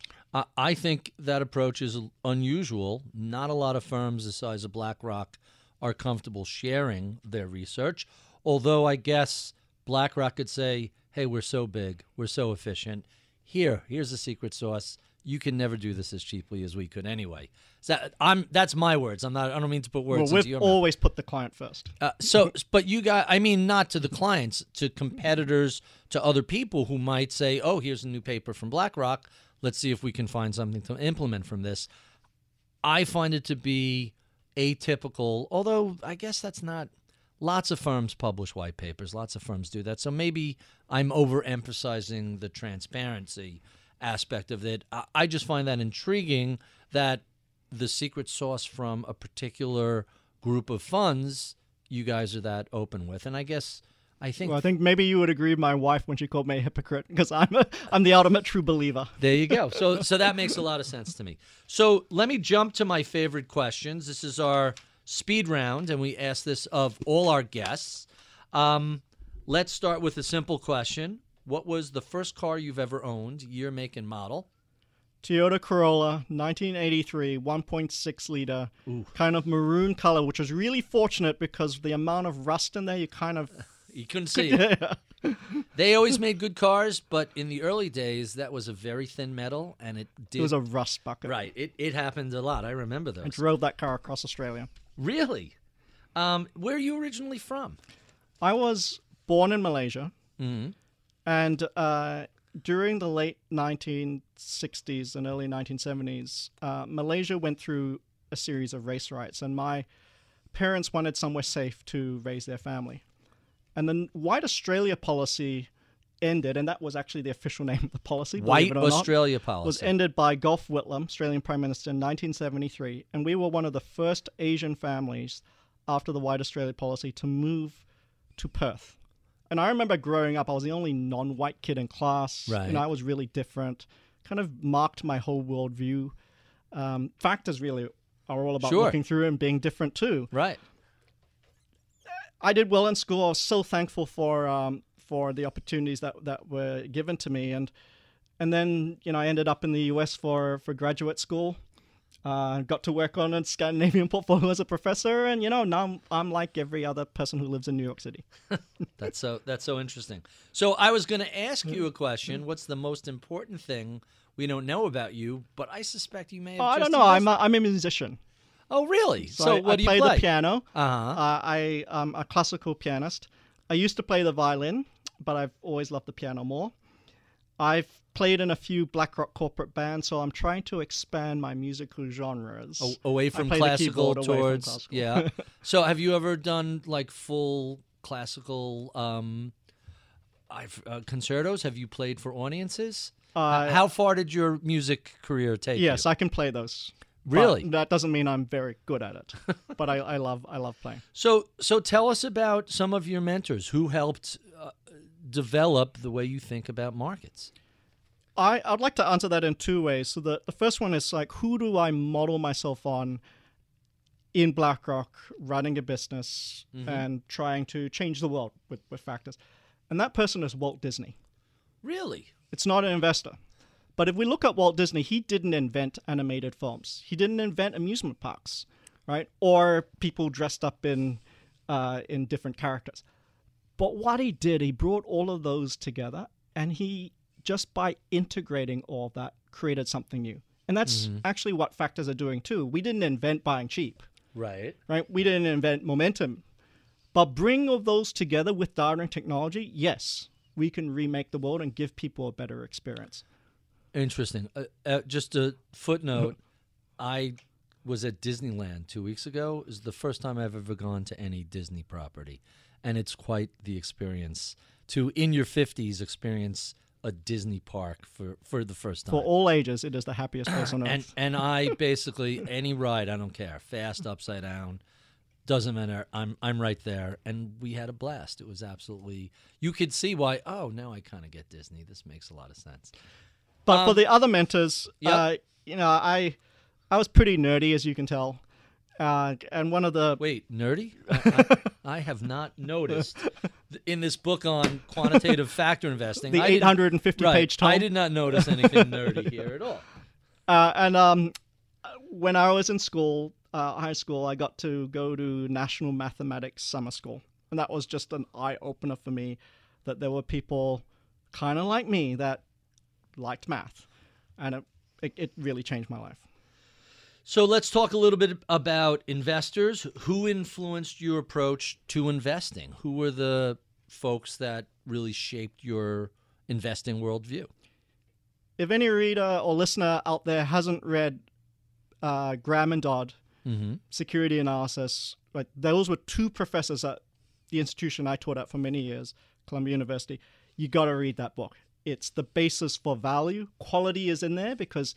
I- think that approach is unusual. Not a lot of firms the size of BlackRock are comfortable sharing their research. Although I guess BlackRock could say, "Hey, we're so big, we're so efficient. Here, here's the secret sauce. You can never do this as cheaply as we could anyway." So I'm that's my words. I'm not. I don't mean to put words Well, we've your mouth. always put the client first. Uh, so, but you got, I mean, not to the clients, to competitors, to other people who might say, oh, here's a new paper from BlackRock. Let's see if we can find something to implement from this. I find it to be atypical, although I guess that's not. Lots of firms publish white papers. Lots of firms do that. So maybe I'm overemphasizing the transparency aspect of it. I, I just find that intriguing that the secret sauce from a particular group of funds you guys are that open with. And I guess I think Well, I think maybe you would agree with my wife when she called me a hypocrite because I'm a, I'm the ultimate true believer. There you go. [laughs] So so that makes a lot of sense to me. So let me jump to my favorite questions. This is our speed round, and we ask this of all our guests. Um, let's start with a simple question. What was the first car you've ever owned, year, make, and model? Toyota Corolla, 1983, 1.6 liter, kind of maroon color, which was really fortunate because the amount of rust in there, you kind of [laughs] You couldn't [laughs] see it. They always made good cars, but in the early days, that was a very thin metal, and it did. it was a rust bucket. right. It, it happened a lot. I remember I drove that car across Australia. Really? Um, where are you originally from? I was born in Malaysia, Mm-hmm. And uh, during the late 1960s and early 1970s, uh, Malaysia went through a series of race riots, and my parents wanted somewhere safe to raise their family. And the White Australia policy ended, and that was actually the official [laughs] name of the policy. White it or not, Australia policy. was ended by Gough Whitlam, Australian Prime Minister, in 1973, and we were one of the first Asian families after the White Australia policy to move to Perth. And I remember growing up, I was the only non-white kid in class. Right. Know, I was really different. Kind of marked my whole worldview. Um, factors really are all about Sure. looking through and being different too. right. I did well in school. I was so thankful for um, for the opportunities that, that were given to me, and and then you know I ended up in the U.S. for for graduate school. Uh, got to work on a Scandinavian [laughs] portfolio as a professor, and you know now I'm, I'm like every other person who lives in New York City. [laughs] That's so that's so interesting. So I was going to ask you a question. What's the most important thing we don't know about you? But I suspect you may have. Oh, I don't know. I'm a, I'm a musician. oh, really? So, So, I, what I do you play, play? the piano. Uh huh. Uh, I am a classical pianist. I used to play the violin, but I've always loved the piano more. I've played in a few BlackRock corporate bands, so I'm trying to expand my musical genres. A- away from classical away from towards classical. yeah. [laughs] so have you ever done like full classical um, I've, uh, concertos? Have you played for audiences? Uh, How far did your music career take you? Yes, I can play those. Really? that doesn't mean I'm very good at it. [laughs] but I, I love I love playing. So, so tell us about some of your mentors who helped uh, develop the way you think about markets. I, I'd like to answer that in two ways. So the, the first one is like who do I model myself on in BlackRock, running a business and trying to change the world with, with factors. And that person is Walt Disney. Really? It's not an investor. But if we look at Walt Disney, he didn't invent animated films. He didn't invent amusement parks, right? Or people dressed up in uh, in different characters. But what he did, he brought all of those together, and he just by integrating all that created something new. And that's actually what factors are doing too. We didn't invent buying cheap, Right. right? We didn't invent momentum. But bring all those together with data and technology, yes, we can remake the world and give people a better experience. Interesting. Uh, uh, just a footnote. [laughs] I was at Disneyland two weeks ago. It was the first time I've ever gone to any Disney property, and it's quite the experience to, in your fifties, experience a Disney park for for the first time. For all ages, it is the happiest place on [clears throat] earth. and and I [laughs] basically any ride I don't care fast upside down doesn't matter I'm I'm right there and we had a blast it was absolutely you could see why oh now I kind of get Disney this makes a lot of sense but for um, the other mentors, yep. uh, you know, I I was pretty nerdy, as you can tell. Uh, and one of the wait nerdy [laughs] I, I, I have not noticed [laughs] in this book on quantitative [laughs] factor investing the I didn't- 850 right, page tome, I did not notice anything nerdy here at all [laughs] Uh, and um, when I was in school, uh, high school, I got to go to National Mathematics Summer School, and that was just an eye opener for me. That there were people kind of like me that liked math, and it, it it really changed my life. So let's talk a little bit about investors. Who influenced your approach to investing? Who were the folks that really shaped your investing worldview? If any reader or listener out there hasn't read uh, Graham and Dodd, Mm-hmm. security analysis. Like those were two professors at the institution I taught at for many years, Columbia University. You got to read that book. It's the basis for value. Quality is in there because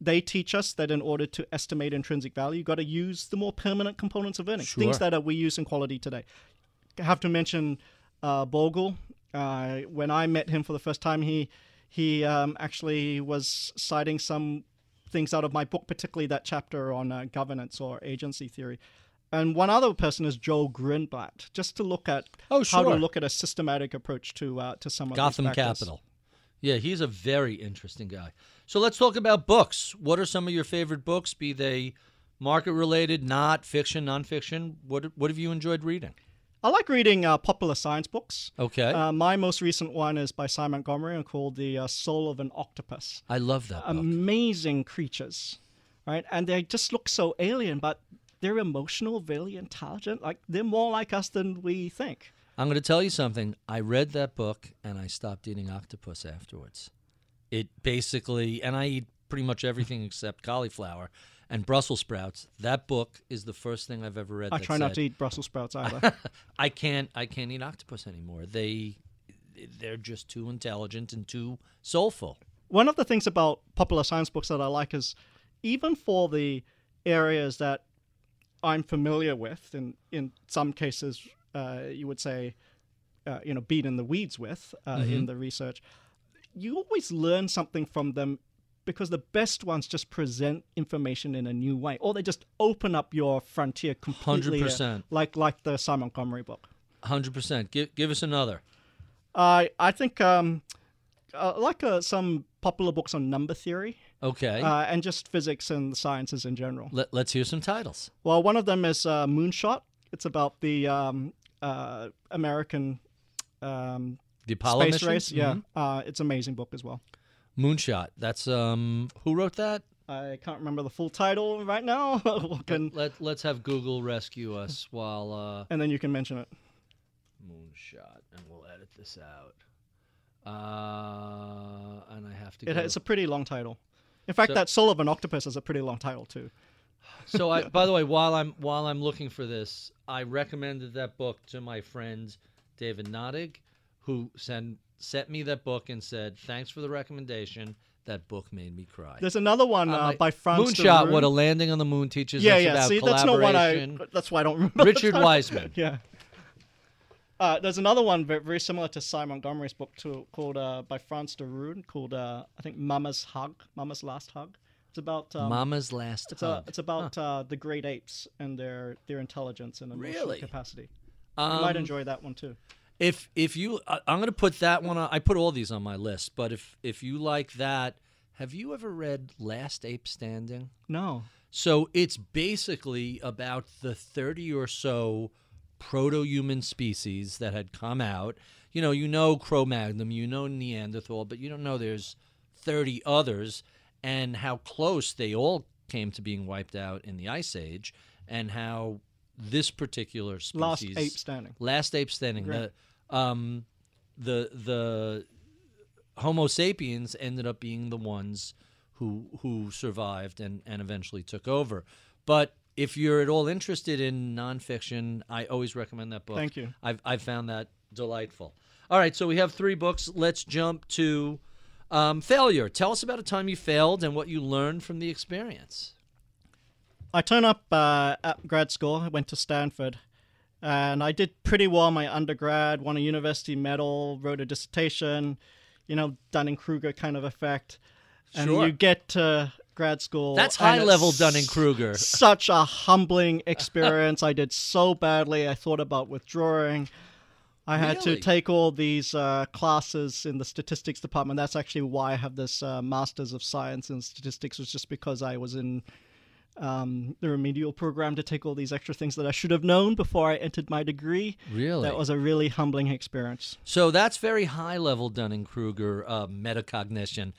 they teach us that in order to estimate intrinsic value, you've got to use the more permanent components of earnings, things that are, we use in quality today. I have to mention uh, Bogle. Uh, when I met him for the first time, he he um, actually was citing some things out of my book, particularly that chapter on uh, governance or agency theory. And one other person is Joel Greenblatt, just to look at Oh, how to look at a systematic approach to uh, to some of Gotham. Capital. Yeah, he's a very interesting guy. So let's talk about books. What are some of your favorite books? Be they market related, not fiction, nonfiction. What what have you enjoyed reading? I like reading uh, popular science books. Okay, Uh, my most recent one is by Simon Montgomery and called The uh, Soul of an Octopus. I love that book. Amazing creatures, right? And they just look so alien, but they're emotional, very intelligent. Like they're more like us than we think. I'm going to tell you something. I read that book and I stopped eating octopus afterwards. It basically, and I eat pretty much everything except cauliflower and Brussels sprouts. That book is the first thing I've ever read. I try not to eat Brussels sprouts either. [laughs] I can't. I can't eat octopus anymore. They, they're just too intelligent and too soulful. one of the things about popular science books that I like is even for the areas that I'm familiar with, and in some cases, uh, you would say, uh, you know, beat in the weeds with uh, in the research, you always learn something from them because the best ones just present information in a new way, or they just open up your frontier completely. uh, 100%. Like like the Simon Montgomery book. Hundred percent. Give give us another. I I think um, uh, like uh, some popular books on number theory. Okay. uh, and just physics and the sciences in general. Let, let's hear some titles. Well, one of them is uh, Moonshot. It's about the um, uh, American um, The Apollo space mission? race. Yeah, Mhm. uh, it's an amazing book as well. Moonshot. That's um. Who wrote that? I can't remember the full title right now. [laughs] Can- Let Let's have Google rescue us while uh. and then you can mention it. Moonshot, and we'll edit this out. Uh, and I have to. It, it's a pretty long title. In fact, So- that Soul of an Octopus is a pretty long title too. So I, [laughs] by the way, while I'm while I'm looking for this, I recommended that book to my friend David Nadig, who sent sent me that book and said, "Thanks for the recommendation. That book made me cry." There's another one uh, like, by Franz Moonshot. What a landing on the moon teaches yeah, us yeah. about See, that's not what I. collaboration. That's why I don't remember. Richard. [laughs] Wiseman. Yeah. Uh, there's another one very similar to Simon Montgomery's book too, called uh, by Franz de Roon, called uh, I think Mama's Hug, Mama's Last Hug. It's about um, Mama's last It's, a, hug. it's about uh, the great apes and their their intelligence and emotional Really? capacity. you might Um, enjoy that one too. If if you, I- I'm going to put that one. on I put all these on my list, but if if you like that, have you ever read Last Ape Standing? No. So it's basically about the 30 or so proto human species that had come out. You know, you know Cro Magnon, you know Neanderthal, but you don't know there's 30 others and how close they all came to being wiped out in the Ice Age and how this particular species. Last ape standing. Last ape standing. Great. The, um, the the Homo sapiens ended up being the ones who who survived and, and eventually took over. But if you're at all interested in nonfiction, I always recommend that book. Thank you. I've I've found that delightful. All right, so we have three books. Let's jump to um, failure. Tell us about a time you failed and what you learned from the experience. I turned up uh, at grad school. I went to Stanford, and I did pretty well my undergrad. Won a university medal, wrote a dissertation. You know, Dunning Kruger kind of effect. And Sure. you get to grad school. That's high level Dunning Kruger. Such a humbling experience. I did so badly. I thought about withdrawing. I had Really? to take all these uh, classes in the statistics department. That's actually why I have this uh, Masters of Science in Statistics, was just because I was in um, the remedial program to take all these extra things that I should have known before I entered my degree. Really? That was a really humbling experience. So that's very high level Dunning Kruger uh, metacognition.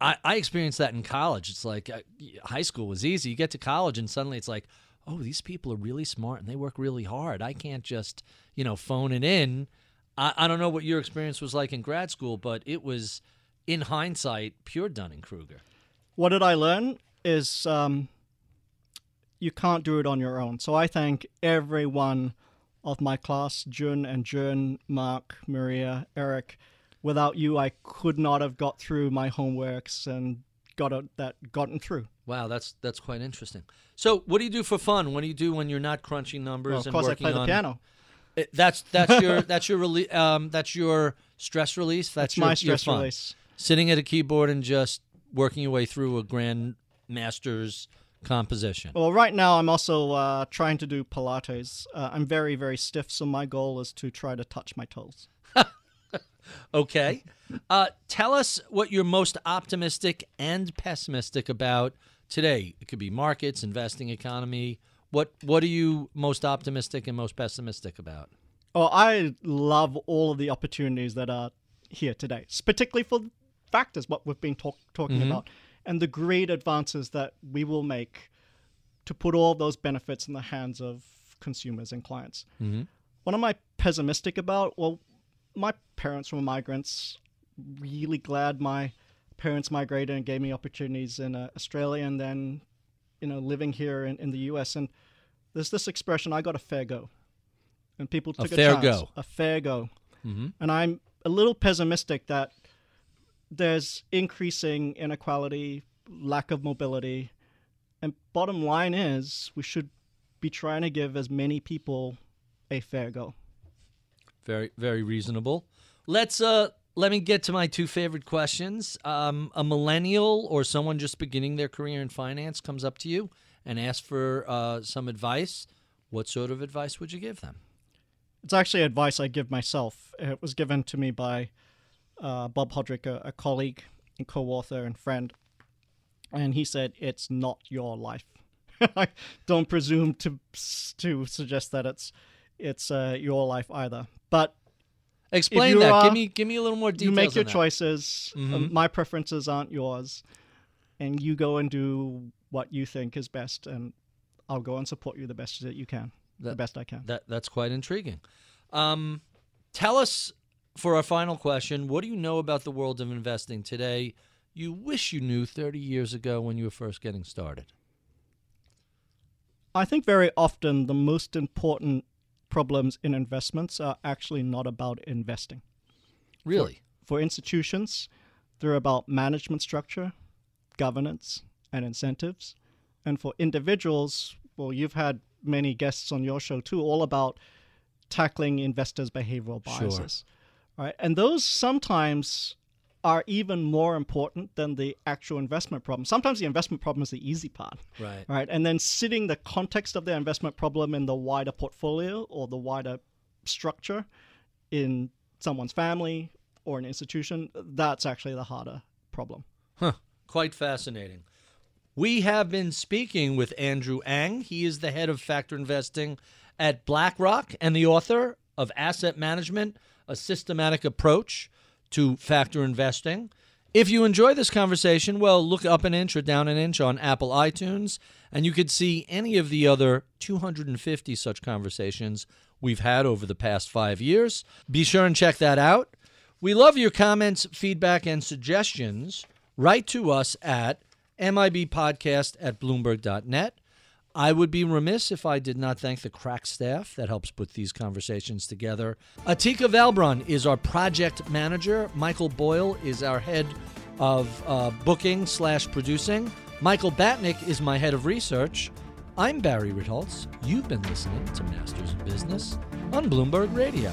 I, I experienced that in college. It's like uh, high school was easy. You get to college and suddenly it's like, oh, these people are really smart and they work really hard. I can't just, you know, phone it in. I, I don't know what your experience was like in grad school, but it was, in hindsight, pure Dunning Kruger. What did I learn is um, you can't do it on your own. So I thank everyone of my class, Jun and Jun, Mark, Maria, Eric. Without you, I could not have got through my homeworks and got it, that gotten through. Wow, that's that's quite interesting. So, what do you do for fun? What do you do when you're not crunching numbers Well, of and course, I working play the piano. It- that's that's your [laughs] that's your rele- um that's your stress release. That's It's your, my your stress fun. release. Sitting at a keyboard and just working your way through a grand master's composition. Well, right now I'm also uh, trying to do Pilates. Uh, I'm very, very stiff, so my goal is to try to touch my toes. [laughs] Okay, uh, tell us what you're most optimistic and pessimistic about today. It could be markets, investing, economy. What what are you most optimistic and most pessimistic about? Oh, I love all of the opportunities that are here today, particularly for factors, what we've been talk- talking about, and the great advances that we will make to put all those benefits in the hands of consumers and clients. What am I pessimistic about? Well, my parents were migrants. Really glad my parents migrated and gave me opportunities in uh, Australia and then, you know, living here in, in the US. And there's this expression, I got a fair go. And people took a, fair chance. go. A fair go. And I'm a little pessimistic that there's increasing inequality, lack of mobility. And bottom line is, we should be trying to give as many people a fair go. Very, very reasonable. Let's uh let me get to my two favorite questions. Um, a millennial or someone just beginning their career in finance comes up to you and asks for uh, some advice. What sort of advice would you give them? It's actually advice I give myself. It was given to me by uh, Bob Hodrick, a, a colleague and co-author and friend, and he said, "It's not your life. [laughs] I don't presume to to suggest that it's it's uh, your life either. But Explain that. are- give me give me a little more details. you make your that. choices. Mhm. Um, my preferences aren't yours, and you go and do what you think is best, and I'll go and support you the best that you can, the best I can. That that's quite intriguing. Um, tell us for our final question, what do you know about the world of investing today you wish you knew 30 years ago when you were first getting started? I think very often the most important problems in investments are actually not about investing. Really? For, for institutions, they're about management structure, governance, and incentives. And for individuals, well, you've had many guests on your show too, all about tackling investors' behavioral biases. Sure. Right? And those sometimes are even more important than the actual investment problem. Sometimes the investment problem is the easy part. Right. Right. And then sitting the context of the investment problem in the wider portfolio or the wider structure in someone's family or an institution, that's actually the harder problem. Huh. Quite fascinating. We have been speaking with Andrew Ang. He is the head of factor investing at BlackRock and the author of Asset Management, a Systematic Approach to Factor Investing. If you enjoy this conversation, well, look up an inch or down an inch on Apple iTunes, and you could see any of the other 250 such conversations we've had over the past five years. Be sure and check that out. We love your comments, feedback, and suggestions. Write to us at MIBpodcast at Bloomberg.net. I would be remiss if I did not thank the crack staff that helps put these conversations together. Atika Valbrun is our project manager. Michael Boyle is our head of uh, booking slash producing. Michael Batnick is my head of research. I'm Barry Ritholtz. You've been listening to Masters of Business on Bloomberg Radio.